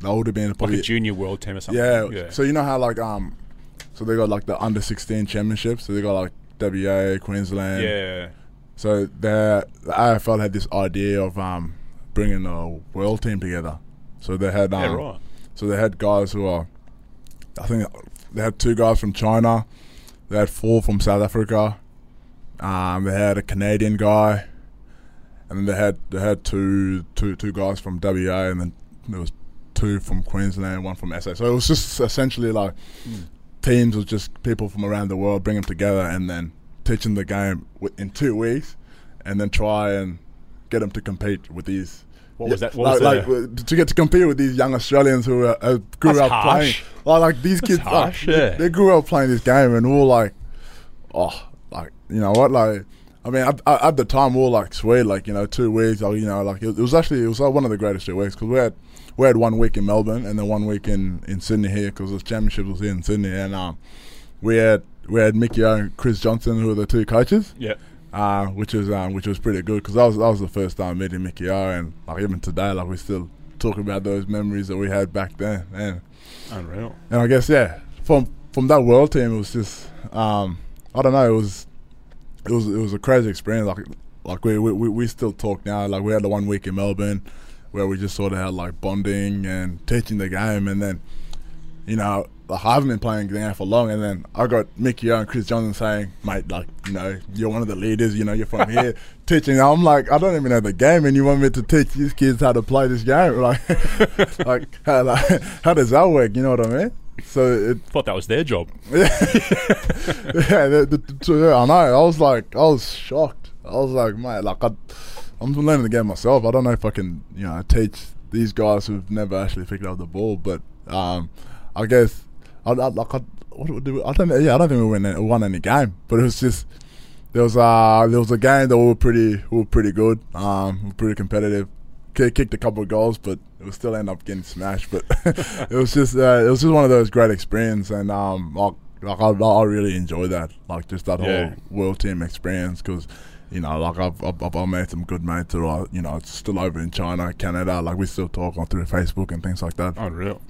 That would have been Like a junior world team or something. yeah. So you know how like um, so they got like the under sixteen championships. So they got like WA, Queensland. yeah. So the the AFL had this idea of um bringing a world team together. So they had um, Yeah, right. so they had guys who are, I think they had two guys from China, they had four from South Africa, um, they had a Canadian guy, and then they had they had two two two guys from WA, and then there was two from Queensland, one from SA. So it was just essentially like Hmm. teams of just people from around the world, bring them together, and then teaching the game in two weeks, and then try and get them to compete with these. What was that? What like, was like, uh, to get to compete with these young Australians who uh, uh, grew That's up harsh. playing. Like, like these kids, harsh, they- yeah. they grew up playing this game, and were like, oh, like you know what, like. I mean, at, at at the time we were like sweet, like you know, two weeks. Or, you know, like it, it was actually it was like one of the greatest two weeks because we had we had one week in Melbourne and then one week in, in Sydney here because the championship was here in Sydney, and um, we had we had Mickey O and Chris Johnson who were the two coaches Yeah. uh, which was um, which was pretty good because that was that was the first time meeting Mickey O, and like even today, like we still talk about those memories that we had back then, and Unreal. and I guess yeah, from from that world team, it was just um, I don't know, it was it was it was a crazy experience. Like like we we, we still talk now. Like we had the one week in Melbourne where we just sort of had like bonding and teaching the game, and then you know. Like I haven't been playing the game for long, and then I got Mickey O and Chris Johnson saying, "Mate, like you know, you're one of the leaders. You know, you're from here, teaching." I'm like, I don't even know the game, and you want me to teach these kids how to play this game? Like, like how, like, how does that work? You know what I mean? So it, Thought that was their job. yeah, the, the, the, yeah, I know. I was like, I was shocked. I was like, mate, like I, I'm learning the game myself. I don't know if I can, you know, teach these guys who've never actually picked up the ball. But um, I guess I, I like I, what do? I don't. Yeah, I don't think we won, any- won any game, but it was just there was uh there was a game that we were pretty we were pretty good. Um, we were pretty competitive. Ki- Kicked a couple of goals, but it was still end up getting smashed. But it was just uh, it was just one of those great experiences, and um, like, like I, I really enjoy that, like just that Yeah. whole world team experience, because you know, like I've, I've I've made some good mates who are you know still over in China, Canada. Like we still talk on through Facebook and things like that. Unreal.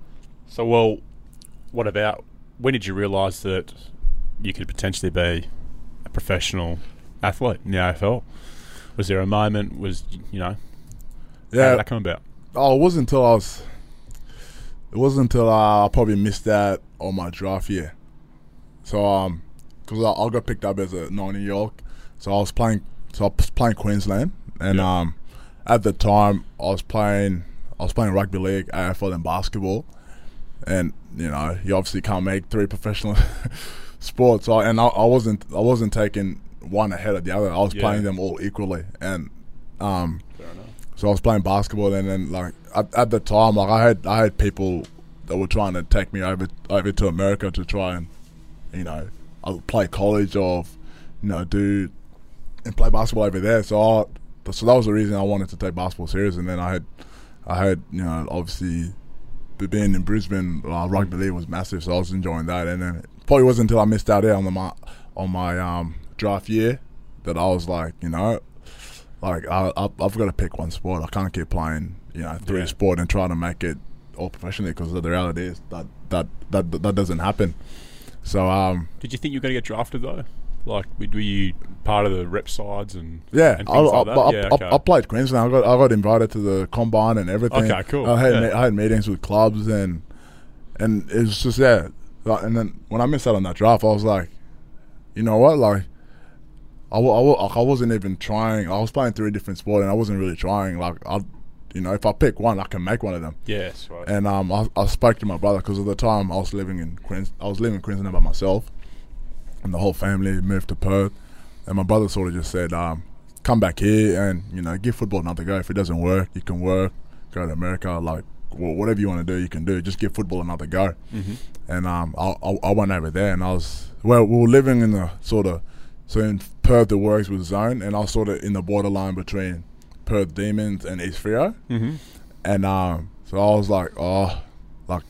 So, well, what about when did you realise that you could potentially be a professional athlete in the AFL? Was there a moment? Was you know? How Yeah, did that come about? Oh, it wasn't until I was. It wasn't until uh, I probably missed that on my draft year. So um, because I, I got picked up as a nine year old, so I was playing. So I was playing Queensland, and Yeah. um, at the time I was playing. I was playing rugby league, AFL, and basketball, and you know you obviously can't make three professional sports. So, and I, I wasn't. I wasn't taking one ahead of the other. I was Yeah. playing them all equally, and um. So I was playing basketball, then, and then like at, at the time, like I had I had people that were trying to take me over over to America to try and you know I would play college or you know do and play basketball over there. So I, so that was the reason I wanted to take basketball serious. And then I had I had you know obviously being in Brisbane, uh, rugby league was massive, so I was enjoying that. And then it probably wasn't until I missed out there on the my, on my um, draft year that I was like, you know, like I, I, I've got to pick one sport. I can't keep playing, you know, three Yeah. sport and trying to make it all professionally because the reality is that that that that doesn't happen. So um, Did you think you were going to get drafted though? Like, were were you part of the rep sides and Yeah, and I, things I, like that? I, yeah, I- okay. I played Queensland. I got I got invited to the combine and everything. Okay, cool. I had Yeah. me- I had meetings with clubs and and it was just yeah. Like, and then when I missed out on that draft, I was like, you know what, like. I, I, I wasn't even trying. I was playing three different sports, and I wasn't really trying. Like, I, you know, if I pick one, I can make one of them. yes, right. And um, I, I spoke to my brother because at the time I was living in Queens. I was living in Queensland by myself, and the whole family moved to Perth. And my brother sort of just said, um, "Come back here and you know give football another go. If it doesn't work, you can work, go to America, like wh- whatever you want to do, you can do. Just give football another go." hmm And um, I, I, I went over there, and I was well. We were living in the sort of so in Perth it works with zone, and I was sort of in the borderline between Perth Demons and East Freo. hmm And um, so I was like, oh, like,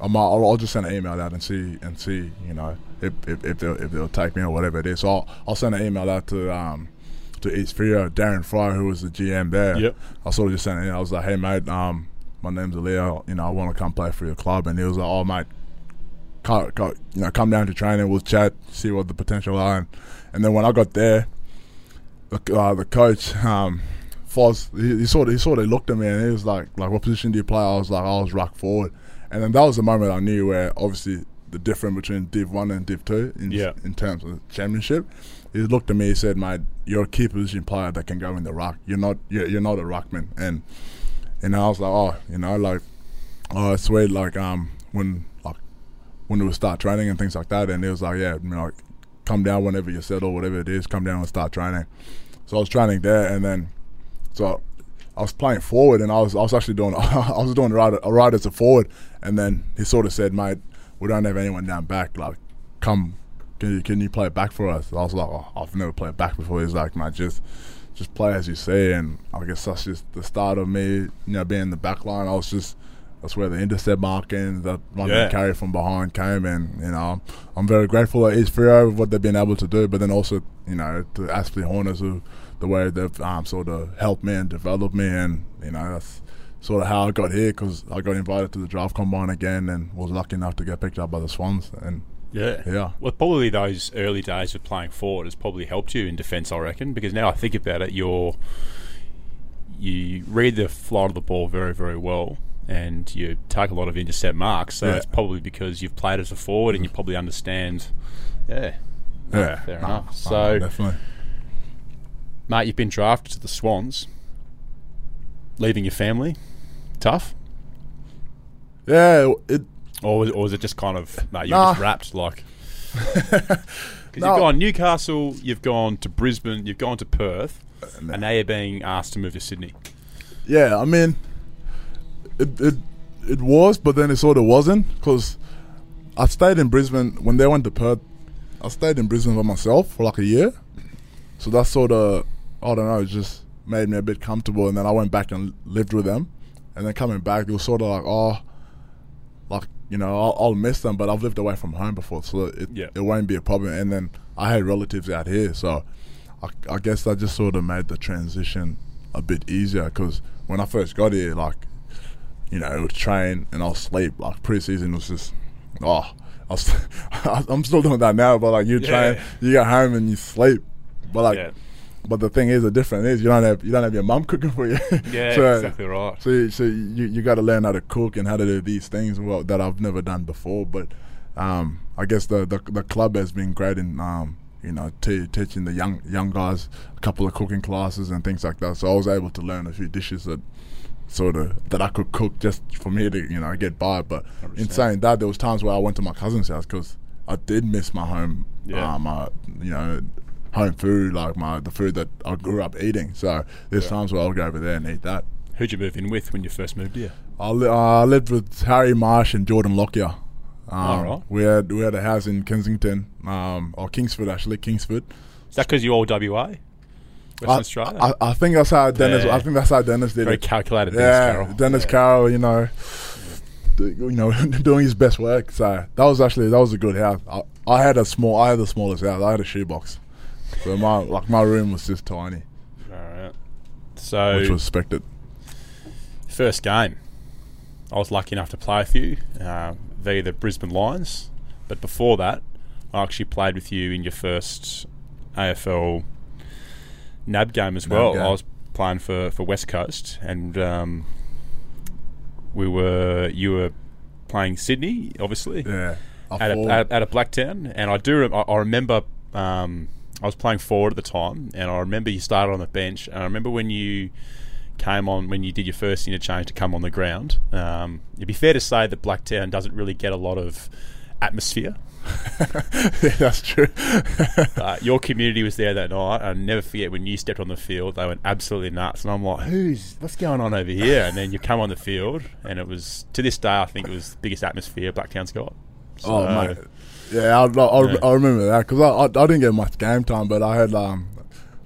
I'm, I'll, I'll just send an email out and see and see, you know, if if, if they'll if they'll take me or whatever it is. So I'll, I'll send an email out to um, to East Freo, Darren Fry, who was the GM there. Yep. I sort of just sent it. in. I was like, "Hey mate, um, my name's Leo. You know, I want to come play for your club." And he was like, "Oh mate, come, come, you know, come down to training. We'll chat, see what the potential are." And, and then when I got there, the, uh, the coach, um, Foz, he, he sort of he sort of looked at me and he was like, "Like, what position do you play?" I was like, "I was ruck forward." And then that was the moment I knew where obviously the difference between Div One and Div Two in Yeah. in terms of championship. He looked at me. He said, "Mate, you're a key position player that can go in the ruck. You're not. You're, you're not a ruckman." And and I was like, "Oh, you know, like, oh, it's sweet. Like, um, when like when we start training and things like that." And he was like, "Yeah, you know, like, come down whenever you settle, whatever it is. Come down and start training." So I was training there, and then so I was playing forward, and I was I was actually doing I was doing right right as a forward, and then he sort of said, "Mate, we don't have anyone down back. Like, come, can you can you play back for us?" I was like, oh, "I've never played back before." He's like, "Mate, just just play as you see." And I guess that's just the start of me, you know, being in the back line. I was just that's where the intercept marking, the London Yeah. carry from behind came, and you know, I'm very grateful at East of what they've been able to do, but then also, you know, to Aspley Hornets who the way they've um, sort of helped me and developed me, and you know, that's sort of how I got here because I got invited to the draft combine again and was lucky enough to get picked up by the Swans, and Yeah. yeah, Well, probably those early days of playing forward has probably helped you in defence, I reckon, because now I think about it, you're you read the flight of the ball very, very well, and you take a lot of intercept marks. So Yeah. it's probably because you've played as a forward and you probably understand. Yeah, yeah, fair no, enough. no, So, definitely. mate, you've been drafted to the Swans. Leaving your family, tough, Yeah, it or was, or was it just kind of mate, you're Nah. just rapt like? Because No. you've gone Newcastle, you've gone to Brisbane, you've gone to Perth, uh, and now you're being asked to move to Sydney. Yeah, I mean, it it it was, but then it sort of wasn't because I stayed in Brisbane when they went to Perth. I stayed in Brisbane by myself for like a year, so that sort of I don't know, it just made me a bit comfortable. And then I went back and lived with them, and then coming back, it was sort of like oh, like you know, I'll, I'll miss them, but I've lived away from home before, so it Yeah. it won't be a problem. And then I had relatives out here, so I, I guess that just sort of made the transition a bit easier because when I first got here, like, you know, it was train and I'll sleep. Like preseason was just, oh, I was, I'm still doing that now. But like you Yeah. train, you get home and you sleep. But like, yeah, but the thing is, the difference is you don't have you don't have your mum cooking for you. yeah, so, exactly right. so, you- so you you got to learn how to cook and how to do these things well, that I've never done before. But um, I guess the, the the club has been great in um, you know te- teaching the young young guys a couple of cooking classes and things like that. So I was able to learn a few dishes that sort of that I could cook just for me to you know get by. But in 100%. saying that, there was times where I went to my cousin's house because I did miss my home. Yeah. Uh, you know. Home food, like my the food that I grew up eating. So there's Yeah. times where I'll go over there and eat that. Who'd you move in with when you first moved here? I, li- uh, I lived with Harry Marsh and Jordan Lockyer. Um, Alright. We had we had a house in Kensington, um, or Kingsford actually, Kingsford. Is that because you're all WA, Western I, Australia? I, I think that's how Dennis. Yeah. I think that's how Dennis did Very it. calculated, Dennis yeah, Carroll. Dennis Yeah. Carroll. You know, you know, doing his best work. So that was actually that was a good house. I, I had a small. I had the smallest house. I had a shoebox. So my like my room was just tiny, All right. So which was expected. first game, I was lucky enough to play with you uh, via the Brisbane Lions. But before that, I actually played with you in your first AFL NAB game as NAB well. game. I was playing for, for West Coast, and um, we were you were playing Sydney, obviously Yeah. At a, at, at a Blacktown, and I do. I, I remember um, I was playing forward at the time, and I remember you started on the bench, and I remember when you came on when you did your first interchange to come on the ground. Um, it'd be fair to say that Blacktown doesn't really get a lot of atmosphere. Yeah, that's true. Uh, your community was there that night. I'll never forget when you stepped on the field. They went absolutely nuts, and I'm like, "Who's what's going on over here?" And then you come on the field, and it was to this day, I think it was the biggest atmosphere Blacktown's got. Oh So- mate, yeah, I, I, Yeah. I remember that because I, I I didn't get much game time, but I had um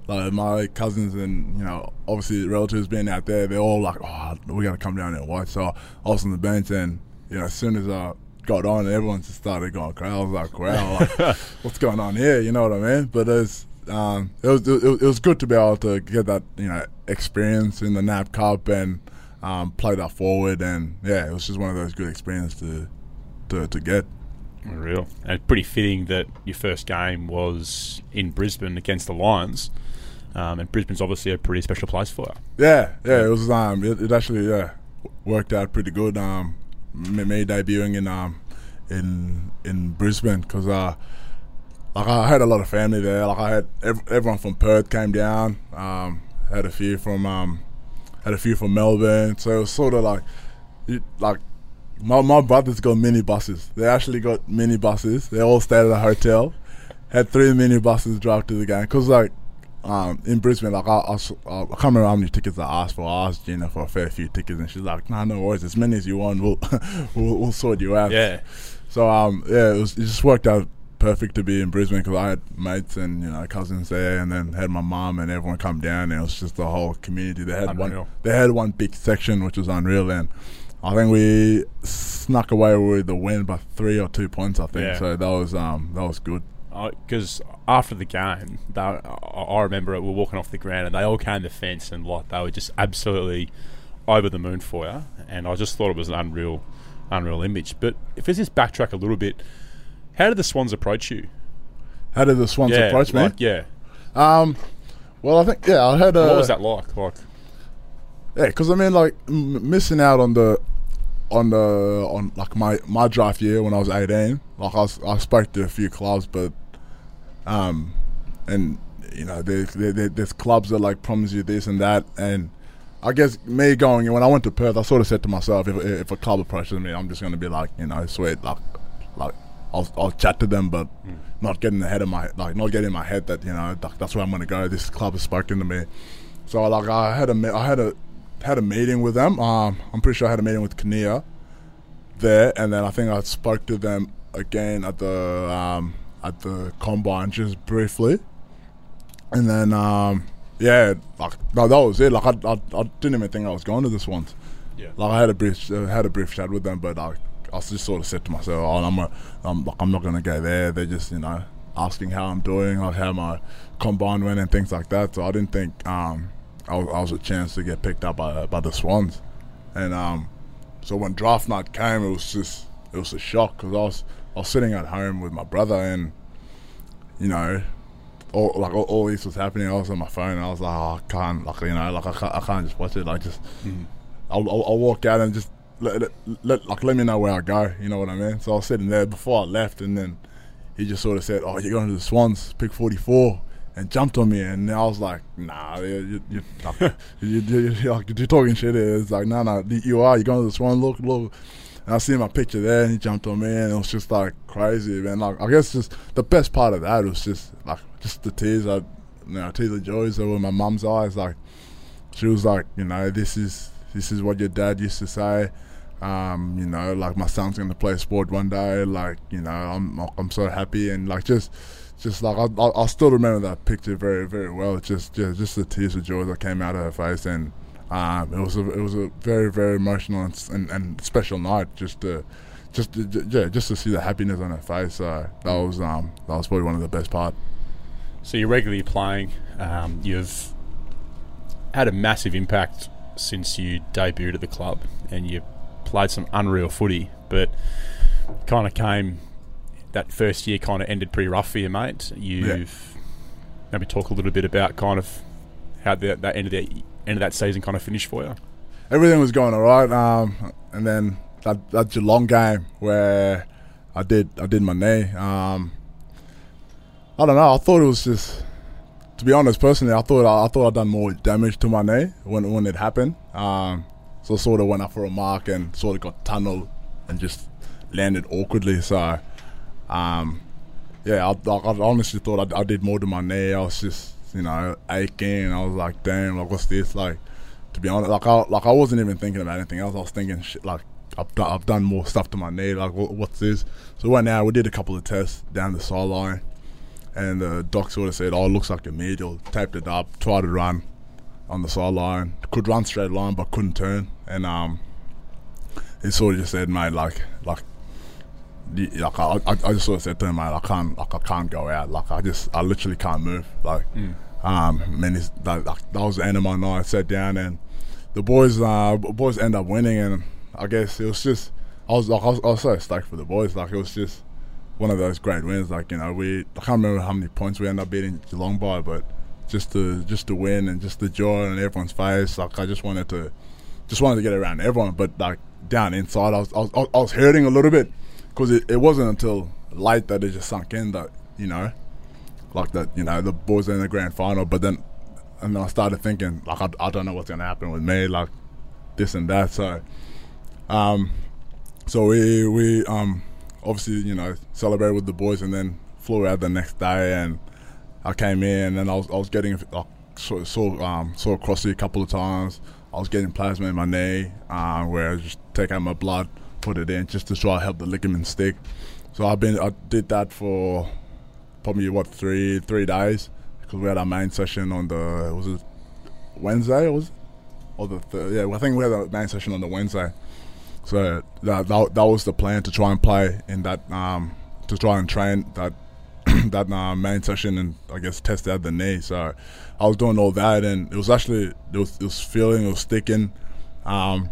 like my cousins and you know obviously relatives being out there, they're all like, oh, we got to come down there and watch. So I was on the bench, and you know as soon as I got on, and everyone just started going crazy. I was like, wow, like, what's going on here? You know what I mean? But it's um, it was it, it was good to be able to get that you know experience in the NAB Cup and um, play that forward, and yeah, it was just one of those good experiences to to, to get. Real and pretty fitting that your first game was in Brisbane against the Lions, um, and Brisbane's obviously a pretty special place for you. Yeah, yeah, it was. Um, it, it actually yeah worked out pretty good. Um, me, debuting in um in in Brisbane because uh like I had a lot of family there. Like I had ev- everyone from Perth came down. Um, had a few from um, had a few from Melbourne. So it was sort of like, it, like my my brothers got mini buses. They actually got mini buses. They all stayed at a hotel. Had three mini buses drive to the game because like. Um, in Brisbane, like I, I, I can't remember how many tickets I asked for. I asked Gina for a fair few tickets, and she's like, "Nah, no worries. As many as you want, we'll we'll, we'll sort you out." Yeah. So um, yeah, it was it just worked out perfect to be in Brisbane because I had mates and you know cousins there, and then had my mom and everyone come down, and it was just the whole community. They had Unreal. one, they had one big section which was unreal, and I think we snuck away with the win by three or two points. I think Yeah. so. That was um, that was good. Because after the game, they, I remember it, we were walking off the ground and they all came to the fence and like they were just absolutely over the moon for you. And I just thought it was an unreal, unreal image. But if we just backtrack a little bit, how did the Swans approach you? How did the Swans yeah, approach me? like, yeah. Um, well, I think yeah, I had a what was that like? Like, Yeah, because I mean, like m- missing out on the on the on like my my draft year when I was eighteen. Like I, was, I spoke to a few clubs, but um, and you know, there, there, there- there's clubs that like promise you this and that, and I guess me going when I went to Perth, I sort of said to myself, if if a club approaches me, I'm just going to be like, you know, sweet, like like. I'll, I'll chat to them, but not getting ahead of my like not getting in my head that you know that, that's where I'm going to go. This club has spoken to me, so like I had a I had a had a meeting with them. Um, I'm pretty sure I had a meeting with Kinnear there, and then I think I spoke to them again at the um, at the combine just briefly, and then um, yeah, like no, that was it. Like I, I, I didn't even think I was going to this one. yeah. Like I had a brief uh, had a brief chat with them, but like I just sort of said to myself, "Oh, I'm a, I'm like I'm not gonna go there." They're just you know asking how I'm doing, like how my combine went and things like that. So I didn't think um, I, was, I was a chance to get picked up by by the Swans, and um, so when draft night came, it was just it was a shock because I was I was sitting at home with my brother and you know. All, like all, all this was happening, I was on my phone. And I was like, oh, I can't, like you know, like I can't, I can't just watch it. Like just mm-hmm. I'll, I'll, I'll walk out and just let, let, let like let me know where I go. You know what I mean? So I was sitting there before I left, and then he just sort of said, "Oh, you're going to the Swans, pick 44," and jumped on me, and I was like, "Nah, you, you, you, you, you, you, like, you're talking shit." It's like, "No, no, you are. You're going to the Swans. Look, look." And I see my picture there, and he jumped on me, and it was just like crazy, man. Like I guess just the best part of that was just like just the tears, I, you know, tears of joy that were in my mum's eyes. Like she was like, you know, this is this is what your dad used to say. Um, you know, like my son's gonna play sport one day. Like, you know, I'm I'm so happy and like just just like I I I'll still remember that picture very very well. Just just just the tears of joy that came out of her face and. Um, it was a it was a very very emotional and, and, and special night just to just to, j- yeah just to see the happiness on her face. So that was um that was probably one of the best part. So you're regularly playing. Um, you've had a massive impact since you debuted at the club, and you played some unreal footy. But kind of came that first year, kind of ended pretty rough for you, mate. You've maybe talk a little bit about kind of how the, that end of the end of that season kind of finished for you. everything was going all right. Um, and then that that Geelong game where I did I did my knee. Um, I don't know. I thought it was just, to be honest, personally, I thought I, thought I'd done more damage to my knee when when it happened. Um, so I sort of went up for a mark and sort of got tunneled and just landed awkwardly. So, um, yeah, I, I, I honestly thought I, I did more to my knee. I was just you know aching. I was like, damn, like what's this like? to be honest. Like I like I wasn't even thinking about anything else. I was thinking shit like I've done, I've done more stuff to my knee. Like what, what's this? So right now we did a couple of tests down the sideline, and the doc sort of said, "Oh, it looks like a medial." Taped it up, tried to run on the sideline. Could run straight line, but couldn't turn. And um, he sort of just said, "Mate, like like." Like I, I, I just sort of said to him, man, I can't, like I can't go out. Like I just, I literally can't move. Like, Mm. um, man, it's, that, like, that was the end of my night. I sat down and the boys, uh, boys end up winning, and I guess it was just, I was like, I was, I was so stoked for the boys. Like it was just one of those great wins. Like you know, we, I can't remember how many points we ended up beating Geelong by, but just to, just to win and just the joy on everyone's face. Like I just wanted to, just wanted to get around everyone. But like down inside, I was, I was, I was hurting a little bit because it, it wasn't until late that it just sunk in that you know, like that you know the boys are in the grand final. But then, and then I started thinking like I, I don't know what's gonna happen with me, like this and that. So, um, so we we um obviously you know celebrated with the boys and then flew out the next day and I came in and I was I was getting I saw saw, um, saw Crossy a couple of times. I was getting plasma in my knee, uh, where I just take out my blood, put it in, just to try to help the ligament stick. So I've been I did that for probably what three three days because we had our main session on the was it Wednesday was it? or the th- yeah I think we had our main session on the Wednesday. So that, that that was the plan to try and play in that um to try and train that that uh, main session and I guess test out the knee. So I was doing all that and it was actually it was, it was feeling it was sticking. Um,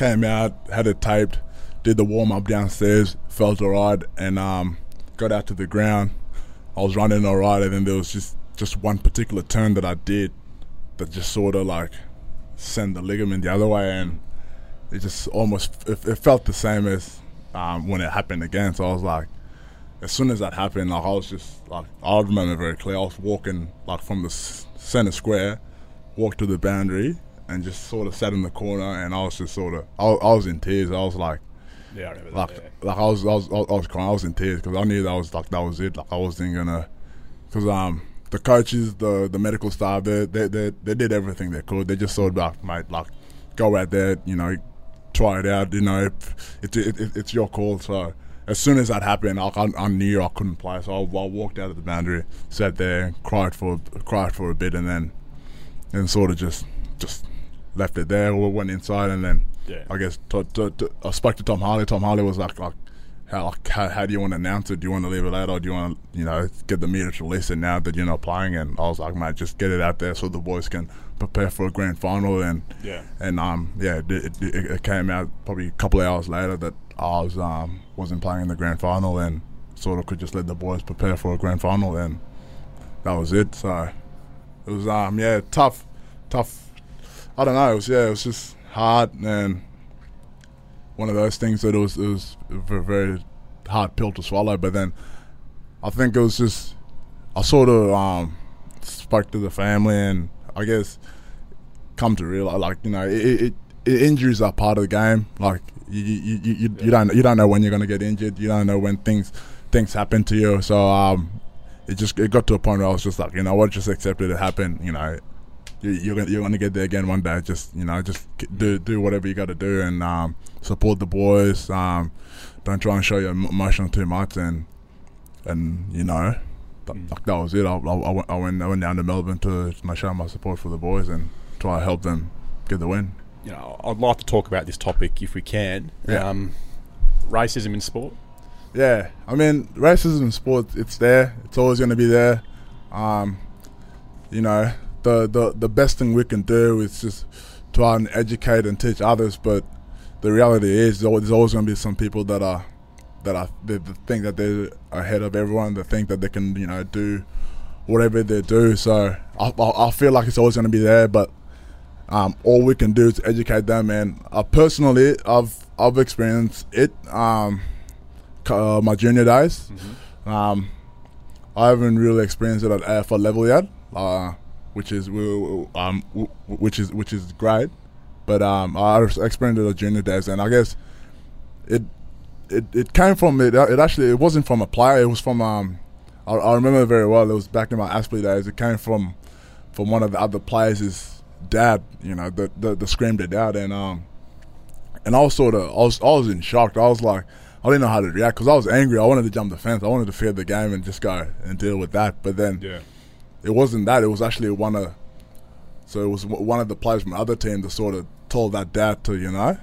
came out had it taped, did the warm up downstairs, felt alright, and um, got out to the ground. I was running alright, and then there was just just one particular turn that I did that just sort of like sent the ligament the other way and it just almost it, it felt the same as um, when it happened again. So I was like, as soon as that happened, like I was just like I remember very clear. I was walking like from the center square, walked to the boundary, and just sort of sat in the corner, and I was just sort of I, was- I was in tears. I was like, Yeah, I like that. yeah. like I was I was I was crying. I was in tears because I knew that was like that was it. Like I wasn't gonna because um the coaches, the the medical staff, they they they, they did everything they could. They just sort of like mate like go out there, you know, try it out. You know, it's it, it, it's your call. So as soon as that happened, like, I, I knew I couldn't play. So I, I walked out of the boundary, sat there, cried for cried for a bit, and then and sort of just just left it there. We went inside, and then Yeah. I guess to, to, to, I spoke to Tom Harley. Tom Harley was like, like how, how, how do you want to announce it? Do you want to leave it out, or do you want to, you know, get the media to it now that you're not playing? And I was like, mate, just get it out there so the boys can prepare for a grand final. And Yeah. and um, yeah, it, it, it, it came out probably a couple of hours later that I was um wasn't playing in the grand final, and sort of could just let the boys prepare for a grand final, and that was it. So it was um yeah tough, tough. I don't know. It was yeah, it was just hard and one of those things that it was it was a very, hard pill to swallow. But then I think it was just I sort of um spoke to the family and I guess come to realize like you know it, it, it injuries are part of the game. Like you you, you, you, you don't you don't know when you're gonna get injured. You don't know when things things happen to you. So um it just it got to a point where I was just like you know what just accept it. It happened. You know you're gonna you're gonna get there again one day. Just you know, just do do whatever you got to do and um, support the boys. Um, don't try and show your emotion too much, and and you know, th- Mm. like that was it. I, I, I, went, I went I went down to Melbourne to my show my support for the boys and try to help them get the win. You know, I'd like to talk about this topic if we can. Yeah. Um, racism in sport. Yeah, I mean, racism in sport. It's there. It's always going to be there. Um, you know, the, the the best thing we can do is just try and educate and teach others. But the reality is, there's always, going to be some people that are that are they think that they're ahead of everyone. They think that they can, you know, do whatever they do. So I, I, I feel like it's always going to be there. But um, all we can do is educate them. And uh, personally, I've I've experienced it. Um, uh, my junior days. Um, I haven't really experienced it at AFL level yet, uh, which is um, which is which is great. But um, I experienced it at junior days, and I guess it it, it came from it. It actually it wasn't from a player. It was from um, I, I remember very well. It was back in my Aspley days. It came from from one of the other players' dad. You know, that the, the screamed it out, and um, and I was sort of I was I was in shock. I was like. I didn't know how to react because I was angry. I wanted to jump the fence. I wanted to fear the game and just go and deal with that. But then Yeah. It wasn't that. It was actually one of so it was one of the players from the other team that sort of told that dad to you know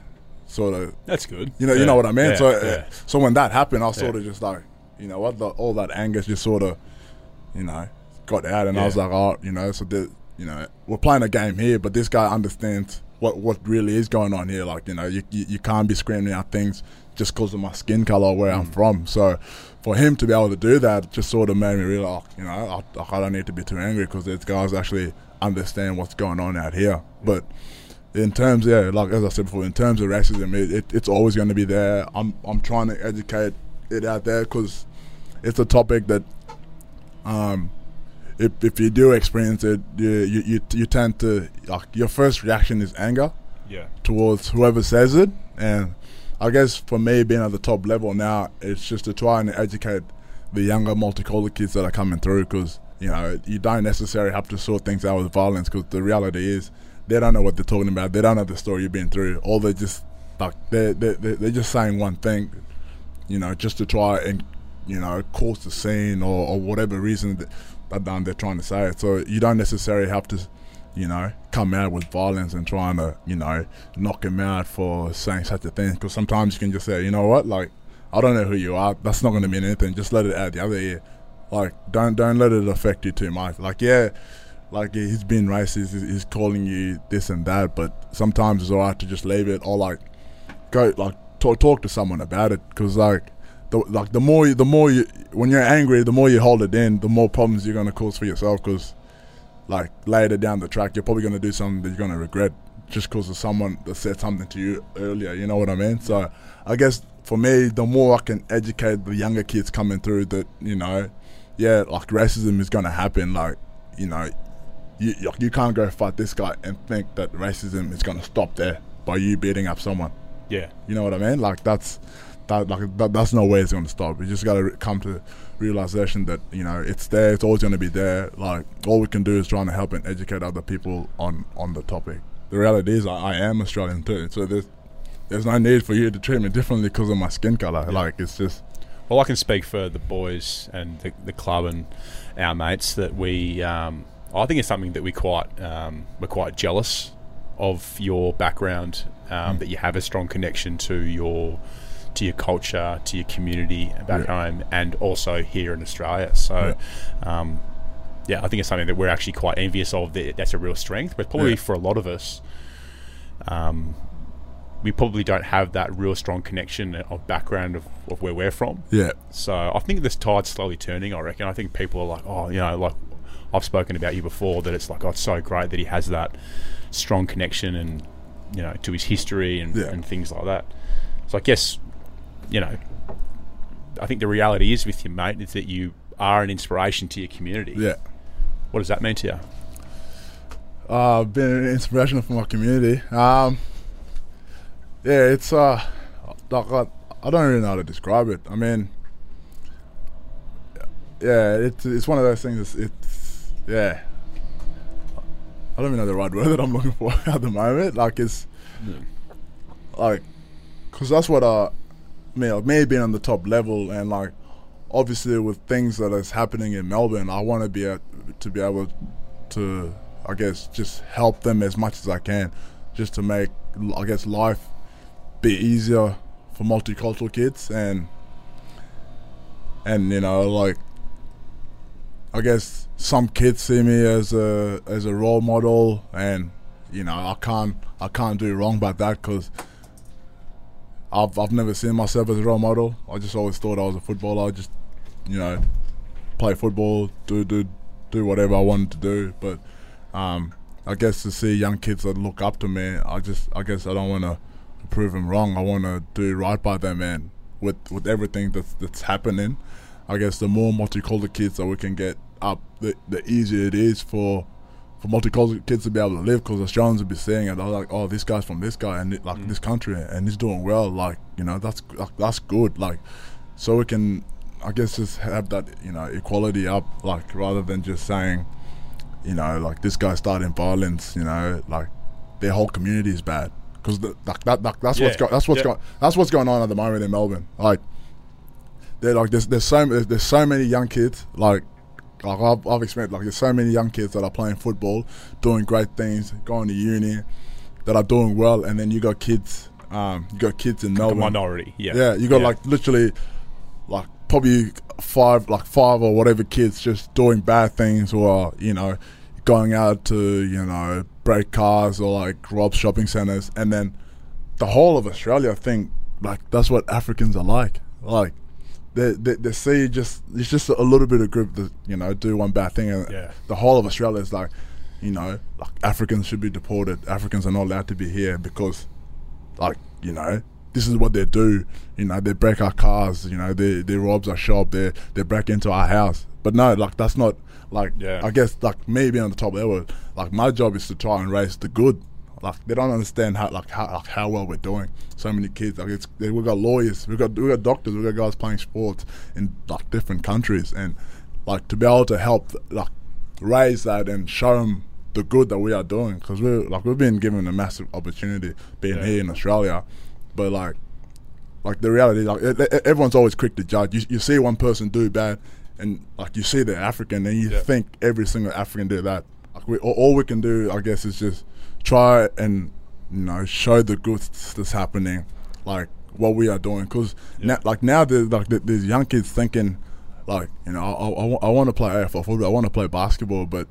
sort of That's good. you know, you know what I mean. yeah, so, yeah. so when that happened, I sort Yeah. of just like, you know what, the, all that anger just sort of, you know, got out, and I was like, oh, you know, so the, you know, we're playing a game here, but this guy understands what what really is going on here. Like, you know, you you, you can't be screaming out things just because of my skin color, where Mm. I'm from. So, for him to be able to do that, just sort of made me realize, you know, I, I don't need to be too angry because these guys actually understand what's going on out here. But in terms, yeah, like as I said before, in terms of racism, it, it, it's always going to be there. I'm I'm trying to educate it out there because it's a topic that, um, if if you do experience it, you you you, you tend to like your first reaction is anger Yeah. towards whoever says it, and I guess for me being at the top level now, it's just to try and educate the younger multicultural kids that are coming through because you know you don't necessarily have to sort things out with violence because the reality is they don't know what they're talking about. They don't know the story you've been through. All they just like they they they they're just saying one thing, you know, just to try and you know cause the scene or, or whatever reason that, that they're trying to say it. So you don't necessarily have to you know, come out with violence and trying to, you know, knock him out for saying such a thing. Because sometimes you can just say, you know what, like, I don't know who you are. That's not going to mean anything. Just let it out the other ear. Like, don't don't let it affect you too much. Like, yeah, like he's been racist. He's, calling you this and that. But sometimes it's alright to just leave it or like go like talk talk to someone about it. Because like. The, like the more you, the more you when you're angry the more you hold it in the more problems you're going to cause for yourself because like later down the track, you're probably going to do something that you're going to regret just because of someone that said something to you earlier. You know what I mean? So I guess for me, the more I can educate the younger kids coming through that you know, yeah, like racism is going to happen. Like you know, you you- you can't go fight this guy and think that racism is going to stop there by you beating up someone. Yeah. You know what I mean? Like that's that like that, that's no way it's going to stop. You just got to come to realization that you know it's there. It's always going to be there. Like all we can do is trying to help and educate other people on on the topic. The reality is, I, I am Australian too, so there's there's no need for you to treat me differently because of my skin color. Like it's just Well, I can speak for the boys and the, the club and our mates that we. Um, I think it's something that we quite um, we're quite jealous of your background. Um, That you have a strong connection to your to your culture, to your community back Yeah. home, and also here in Australia. So. Um, yeah, I think it's something that we're actually quite envious of. That that's a real strength, but probably Yeah. for a lot of us, um, we probably don't have that real strong connection of background of, of where we're from. yeah, So I think this tide's slowly turning. I reckon. I think people are like, oh, you know, like I've spoken about you before. That it's like, oh, it's so great that he has that strong connection and you know to his history and, Yeah. and things like that. So I guess you know, I think the reality is with you, mate, is that you are an inspiration to your community. yeah. What does that mean to you? uh, been an inspiration for my community. Um, yeah, it's uh, like I, I don't really know how to describe it. I mean, yeah, it's it's one of those things. It's, it's yeah. I don't even know the right word that I'm looking for at the moment. Like it's like, cause that's what uh, me like me being on the top level and like, obviously with things that is happening in Melbourne, I want to be a, to be able to, I guess, just help them as much as I can, just to make, I guess, life be easier for multicultural kids and and you know like I guess some kids see me as a as a role model and you know I can't I can't do wrong by that because I've I've never seen myself as a role model. I just always thought I was a footballer. I just you know play football, do do do whatever I wanted to do. But um, I guess to see young kids that look up to me, I just I guess I don't want to prove them wrong. I want to do right by them, and with with everything that's that's happening, I guess the more multicultural kids that we can get up, the the easier it is for for multicultural kids to be able to live. Because Australians will be seeing it, they're like, oh, this guy's from this guy and like mm. this country, and he's doing well. Like you know, that's like, that's good. Like so we can I guess just have that you know equality up like rather than just saying you know like this guy starting violence you know like their whole community is bad because like that, that that's what's Yeah. that's what's Yeah. that's what's going on at the moment in Melbourne like they're like there's there's so there's so many young kids like like I've, I've experienced like there's so many young kids that are playing football doing great things going to uni that are doing well and then you got kids um, you got kids in The Melbourne. minority. Yeah. Yeah, you got Yeah. like literally, like probably five, like five or whatever kids just doing bad things, or you know, going out to you know break cars or like rob shopping centers, and then the whole of Australia think like that's what Africans are like. Like they they, they see just it's just a little bit of group that you know do one bad thing, and Yeah. the whole of Australia is like, you know, like Africans should be deported. Africans are not allowed to be here because like you know this is what they do you know they break our cars you know they they robs our shop they they break into our house but no like that's not like Yeah. i guess like me being on the top level like my job is to try and raise the good like they don't understand how like how, like how well we're doing so many kids like it's we got lawyers we got we got doctors we got guys playing sports in like different countries and like to be able to help like raise that and show them the good that we are doing because we're like we've been given a massive opportunity being Yeah. here in Australia, but like like the reality like everyone's always quick to judge. You, you see one person do bad, and like you see they're African, and you Yeah. think every single African did that. Like we all, all we can do, I guess, is just try and you know show the good that's happening, like what we are doing. Because now, like now, there's like th- there's young kids thinking, like you know, I, I, want to play AFL football, I want to play basketball, but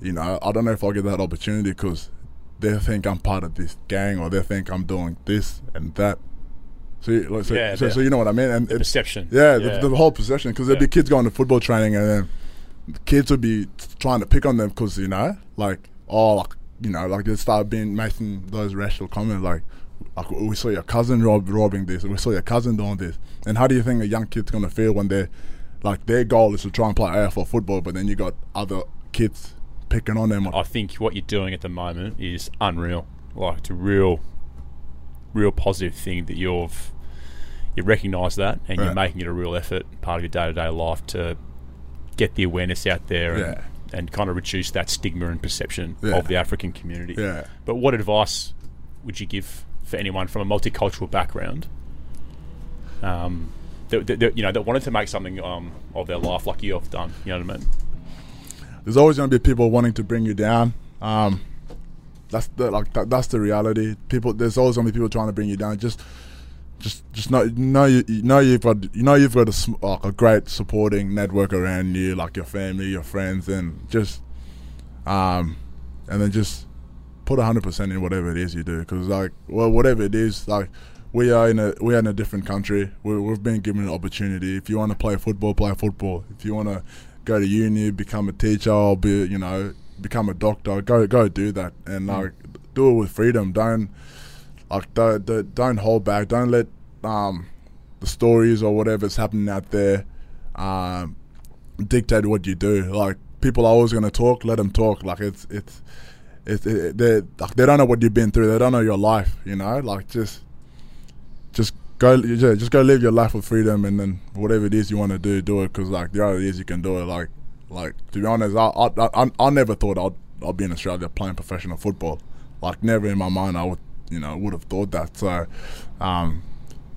you know, I don't know if I'll get that opportunity because they think I'm part of this gang or they think I'm doing this and that. So, you- like, so, Yeah, so, so you know what I mean? And it- Perception. yeah, The, the whole perception. because there'd Yeah. be kids going to football training and then kids would be trying to pick on them because you know, like oh, like you know, like they start being making those racial comments like. Like we saw your cousin rob, robbing this, we saw your cousin doing this, and how do you think a young kid's gonna feel when they, like their goal is to try and play AFL football, but then you got other kids picking on them? I think what you're doing at the moment is unreal. Like it's a real, real positive thing that you've you recognise that and you're making it a real effort, part of your day to day life to get the awareness out there Yeah. and kind of reduce that stigma and perception Yeah. of the African community. Yeah. But what advice would you give for anyone from a multicultural background? Um, that, that, that, you know that wanted to make something um, of their life like you have done. You know what I mean? there's always going to be people wanting to bring you down. Um, that's the like that, that's the reality. People, there's always going to be people trying to bring you down. Just, just, just know, know you, you know you've got, you know you've got a, like a great supporting network around you, like your family, your friends, and just, um, and then just put hundred percent in whatever it is you do. Because like, well, whatever it is, like. We are in a we are in a different country. we we've been given an opportunity. If you want to play football, play football. If you want to go to uni, become a teacher, or be you know become a doctor, go go do that and like do it with freedom. Don't like don't, don't don't hold back. Don't let um the stories or whatever's happening out there um dictate what you do. Like people are always gonna talk. Let them talk. Like it's it's it's it, they like they don't know what you've been through. They don't know your life. You know, like just just go yeah, just go live your life with freedom and then whatever it is you want to do do it because like the reality is you can do it like like to be honest I I, I, I never thought I'd, I'd be in Australia playing professional football like never in my mind I would you know would have thought that so um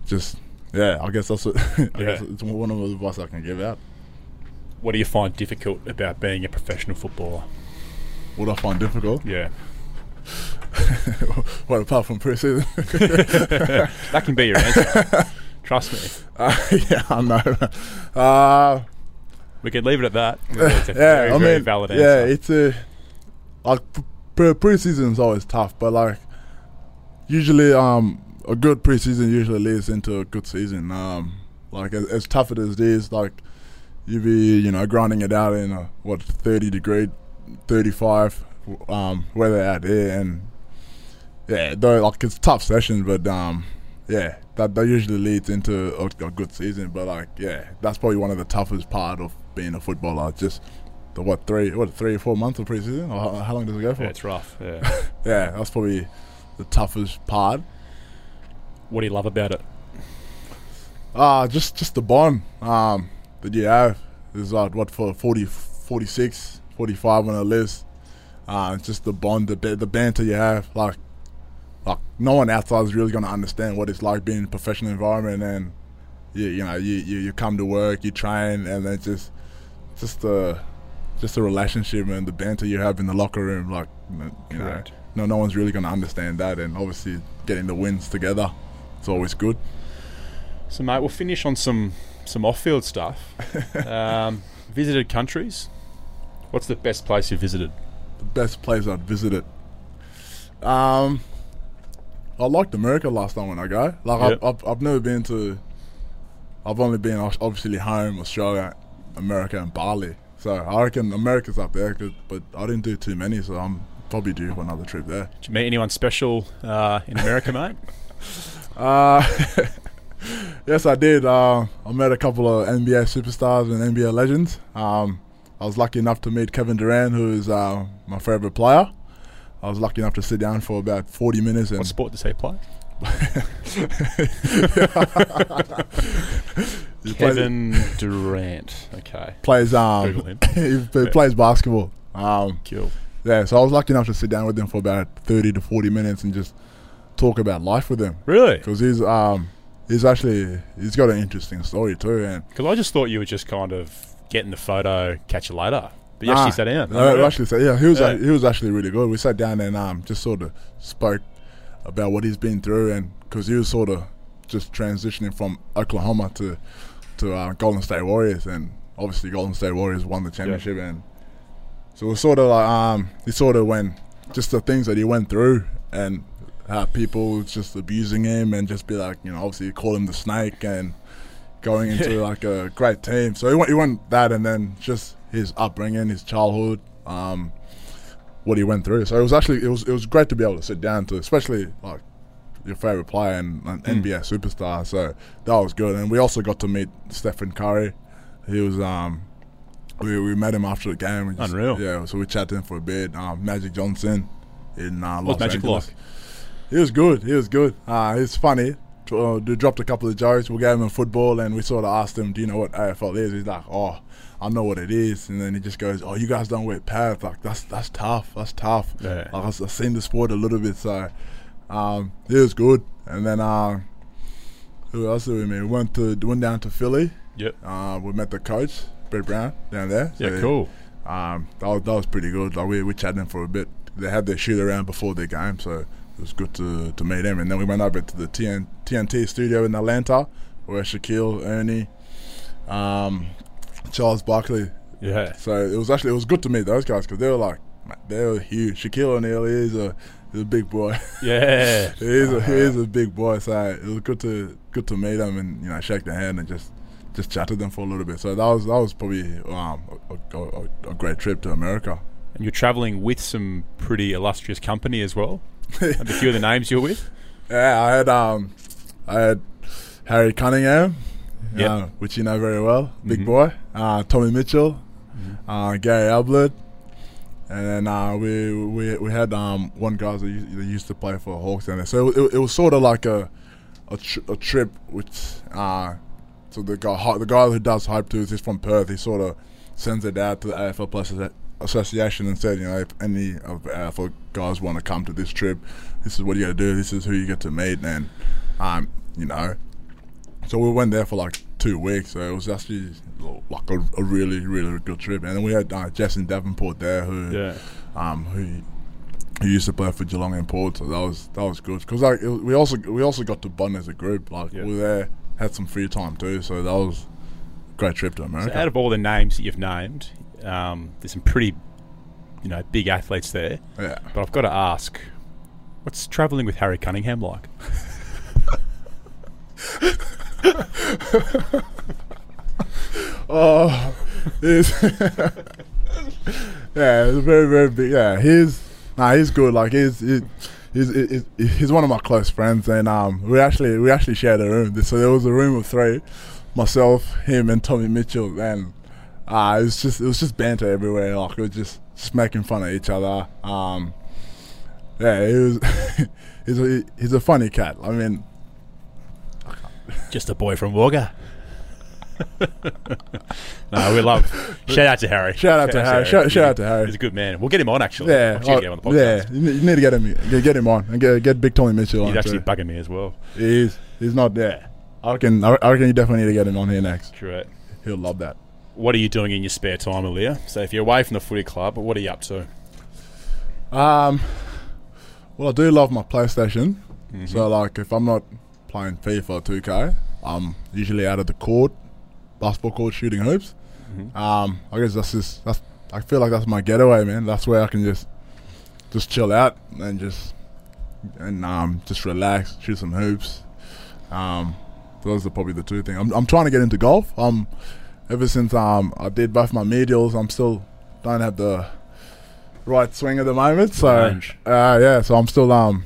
just yeah I guess that's what, I guess it's one of the advice I can give out What do you find difficult about being a professional footballer? what I find difficult Yeah. well apart from preseason that can be your answer. Trust me. uh, yeah I know uh We could leave it at that. It's a yeah, very, I very mean, valid yeah, it's a like pre- pre- preseason is always tough, but like usually, um, a good preseason usually leads into a good season. Um, like as, as tough as it is, like you be you know grinding it out in a what thirty degree, thirty five um, weather out there, and yeah, though like it's a tough session, but um, yeah, that that usually leads into a, a good season. But like, yeah, that's probably one of the toughest part of being a footballer. Just the what three, what three or four months of preseason, or how, how long does it go for? Yeah, it's rough. Yeah. yeah, that's probably the toughest part. what do you love about it? Ah, just just the bond um, that you have is like what for 40, 46, 45 on the list. Uh, it's just the bond, the the banter you have. Like, like no one outside is really gonna understand what it's like being in a professional environment, and you you know you, you, you come to work, you train, and then just just the just the relationship and the banter you have in the locker room. Like, you know. No, no one's really going to understand that. And obviously, getting the wins together, it's always good. So, mate, we'll finish on some some off-field stuff. um, visited countries. What's the best place you visited? The best place I'd visited. Um, I liked America last time when I go. Like Yep. I've, I've, I've never been to. I've only been obviously home, Australia, America, and Bali. So I reckon America's up there, but I didn't do too many, so I'm probably do for another trip there. Did you meet anyone special uh, in America, mate? Uh, yes, I did. Uh, I met a couple of NBA superstars and NBA legends. Um, I was lucky enough to meet Kevin Durant, who is uh, my favorite player. I was lucky enough to sit down for about 40 minutes and What sport does he play? he plays, Kevin Durant. Okay, plays um Google he plays basketball. Um, Cool. Yeah, so I was lucky enough to sit down with him for about 30 to 40 minutes and just talk about life with him Really? because he's um he's actually he's got an interesting story too and Because I just thought you were just kind of getting the photo, catch you later. But you Nah, actually sat down. No, Oh, actually, sat- yeah, he was Yeah. he was actually really good. We sat down and um just sort of spoke about what he's been through, and because he was sort of just transitioning from Oklahoma to to uh, Golden State Warriors, and obviously Golden State Warriors won the championship, and so it was sort of like um he sort of went just the things that he went through, and how people just abusing him, and just be like you know obviously call him the snake and going into like a great team. So he went, he went that, and then just his upbringing, his childhood, um, what he went through. So it was actually it was it was great to be able to sit down to, especially like your favorite player and an Mm. NBA superstar. So that was good, and we also got to meet Stephen Curry. He was um. We, we met him after the game. We just- Unreal. Yeah, so we chatted him for a bit. Um, Magic Johnson in uh, Los What's Magic Angeles. like? He was good. He was good. Uh, he's funny. Uh, they dropped a couple of jokes. We gave him a football, and we sort of asked him, "Do you know what AFL is?" He's like, "Oh, I know what it is." And then he just goes, "Oh, you guys don't wear pads. Like that's that's tough. That's tough." Yeah. Like I've, I've seen the sport a little bit, so um, it was good. And then uh, who else did we meet? We went to went down to Philly. Yep. Uh, we met the coach, Brett Brown, down there. Yeah, So, cool. um, that was that was pretty good. Like we we chatted him for a bit. They had their shoot around before their game, so it was good to to meet him. And then we went over to the TN, TNT studio in Atlanta, where Shaquille, Ernie, um, Charles Barkley. Yeah. So it was actually it was good to meet those guys because they were like they were huge. Shaquille O'Neal is a is a big boy. Yeah. he is a, he is a big boy. So it was good to good to meet him and you know shake their hand and just just chatted them for a little bit. So that was that was probably um, a, a, a great trip to America. And you're travelling with some pretty illustrious company as well. and a few of the names you're with. Yeah, I had um, I had Harry Cunningham, Yep. uh, which you know very well, big Mhm. boy. Uh, Tommy Mitchell, Mm-hmm. uh, Gary Ablett, and then uh, we we we had um, one guy that used, that used to play for Hawks down there. So it, it was sort of like a a, tr- a trip which uh, so the guy the guy who does hype tools he's from Perth. He sort of sends it out to the AFL Players Association and said, you know, if any of the AFL guys want to come to this trip, this is what you got to do. This is who you get to meet, and um, you know. So we went there for like two weeks. So it was actually like a, a really, really good trip. And then we had uh, Jason Davenport there, who Yeah. um, who who used to play for Geelong and Port. So that was that was good because like it, we also we also got to bond as a group. Like Yeah. we were there, had some free time too. So that was a great trip to So America. out of all the names that you've named, um, there's some pretty, you know, big athletes there. yeah. But I've got to ask, what's travelling with Harry Cunningham like? Oh, he's yeah, it's very very big. Yeah, he's nah, he's good. Like he's he's, he's he's one of my close friends, and um, we actually we actually shared a room. So there was a room of three, myself, him, and Tommy Mitchell, and uh, it was just it was just banter everywhere. Like it was just just making fun of each other. Um, yeah, he was he's a he's a funny cat. I mean, Just a boy from Wagga. No, we love. Shout out to Harry. shout out to Harry. Shout, shout out to Harry. He's a good man. We'll get him on actually. Yeah, I'll get him on the podcast. yeah. You need, to get him, get, get him on, and get get Big Tommy Mitchell on. He's on. actually too. bugging me as well. He's he's not there. I reckon I reckon you definitely need to get him on here next. Correct. He'll love that. What are you doing in your spare time, Aliir? So if you're away from the footy club, what are you up to? Um, Well, I do love my PlayStation. Mhm. So like, if I'm not playing FIFA or 2K, I'm usually out of the court, basketball court, shooting hoops. Mhm. Um, I guess that's just that's. I feel like that's my getaway, man. That's where I can just just chill out and just and um just relax, shoot some hoops. Um, those are probably the two things. I'm I'm trying to get into golf. Um, ever since um I did both my medials, I'm still don't have the right swing at the moment. So uh, yeah, so I'm still um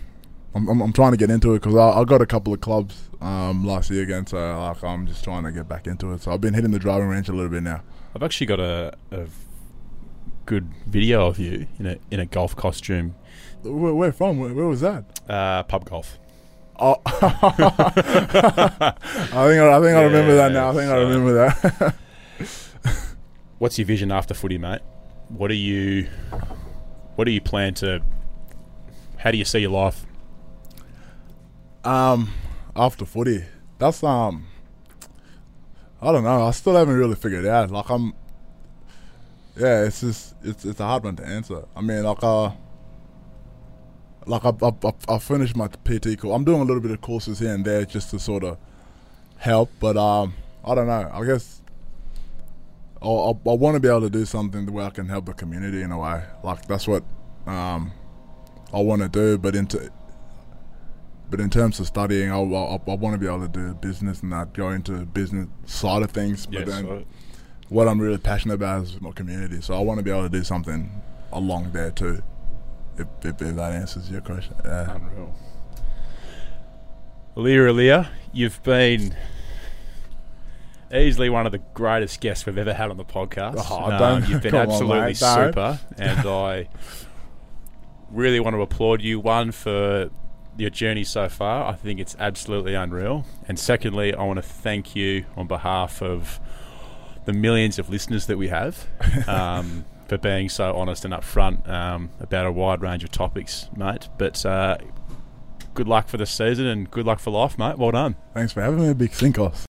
I'm I'm, I'm trying to get into it because I, I got a couple of clubs um last year again. So like I'm just trying to get back into it. So I've been hitting the driving range a little bit now. I've actually got a, a good video of you in a in a golf costume, Where, where from? Where, where was that? uh, pub golf. Oh, I think I, I think I remember that now. I think I remember that. What's your vision after footy, mate? What do you what do you plan to? How do you see your life? Um, after footy, that's um, I don't know. I still haven't really figured it out. Like I'm, yeah, it's just it's it's a hard one to answer. I mean, like uh, like I I, I, I finished my PT course. I'm doing a little bit of courses here and there just to sort of help, but um, I don't know. I guess. I, I, I want to be able to do something where I can help the community in a way. Like that's what um, I want to do. But into but in terms of studying, I, I, I want to be able to do business and that go into business side of things. But then what I'm really passionate about is my community. So I want to be able to do something along there too. If, if, if that answers your question, yeah. Unreal. Leah Leah, you've been easily one of the greatest guests we've ever had on the podcast. Oh, Um, you've been come on, absolutely mate, super, and I really want to applaud you. One for your journey so far. I think it's absolutely unreal. And secondly, I want to thank you on behalf of the millions of listeners that we have. Um, for being so honest and upfront um, about a wide range of topics, mate. But uh, good luck for the season and good luck for life, mate. Well done. Thanks for having me, Big Sinkos.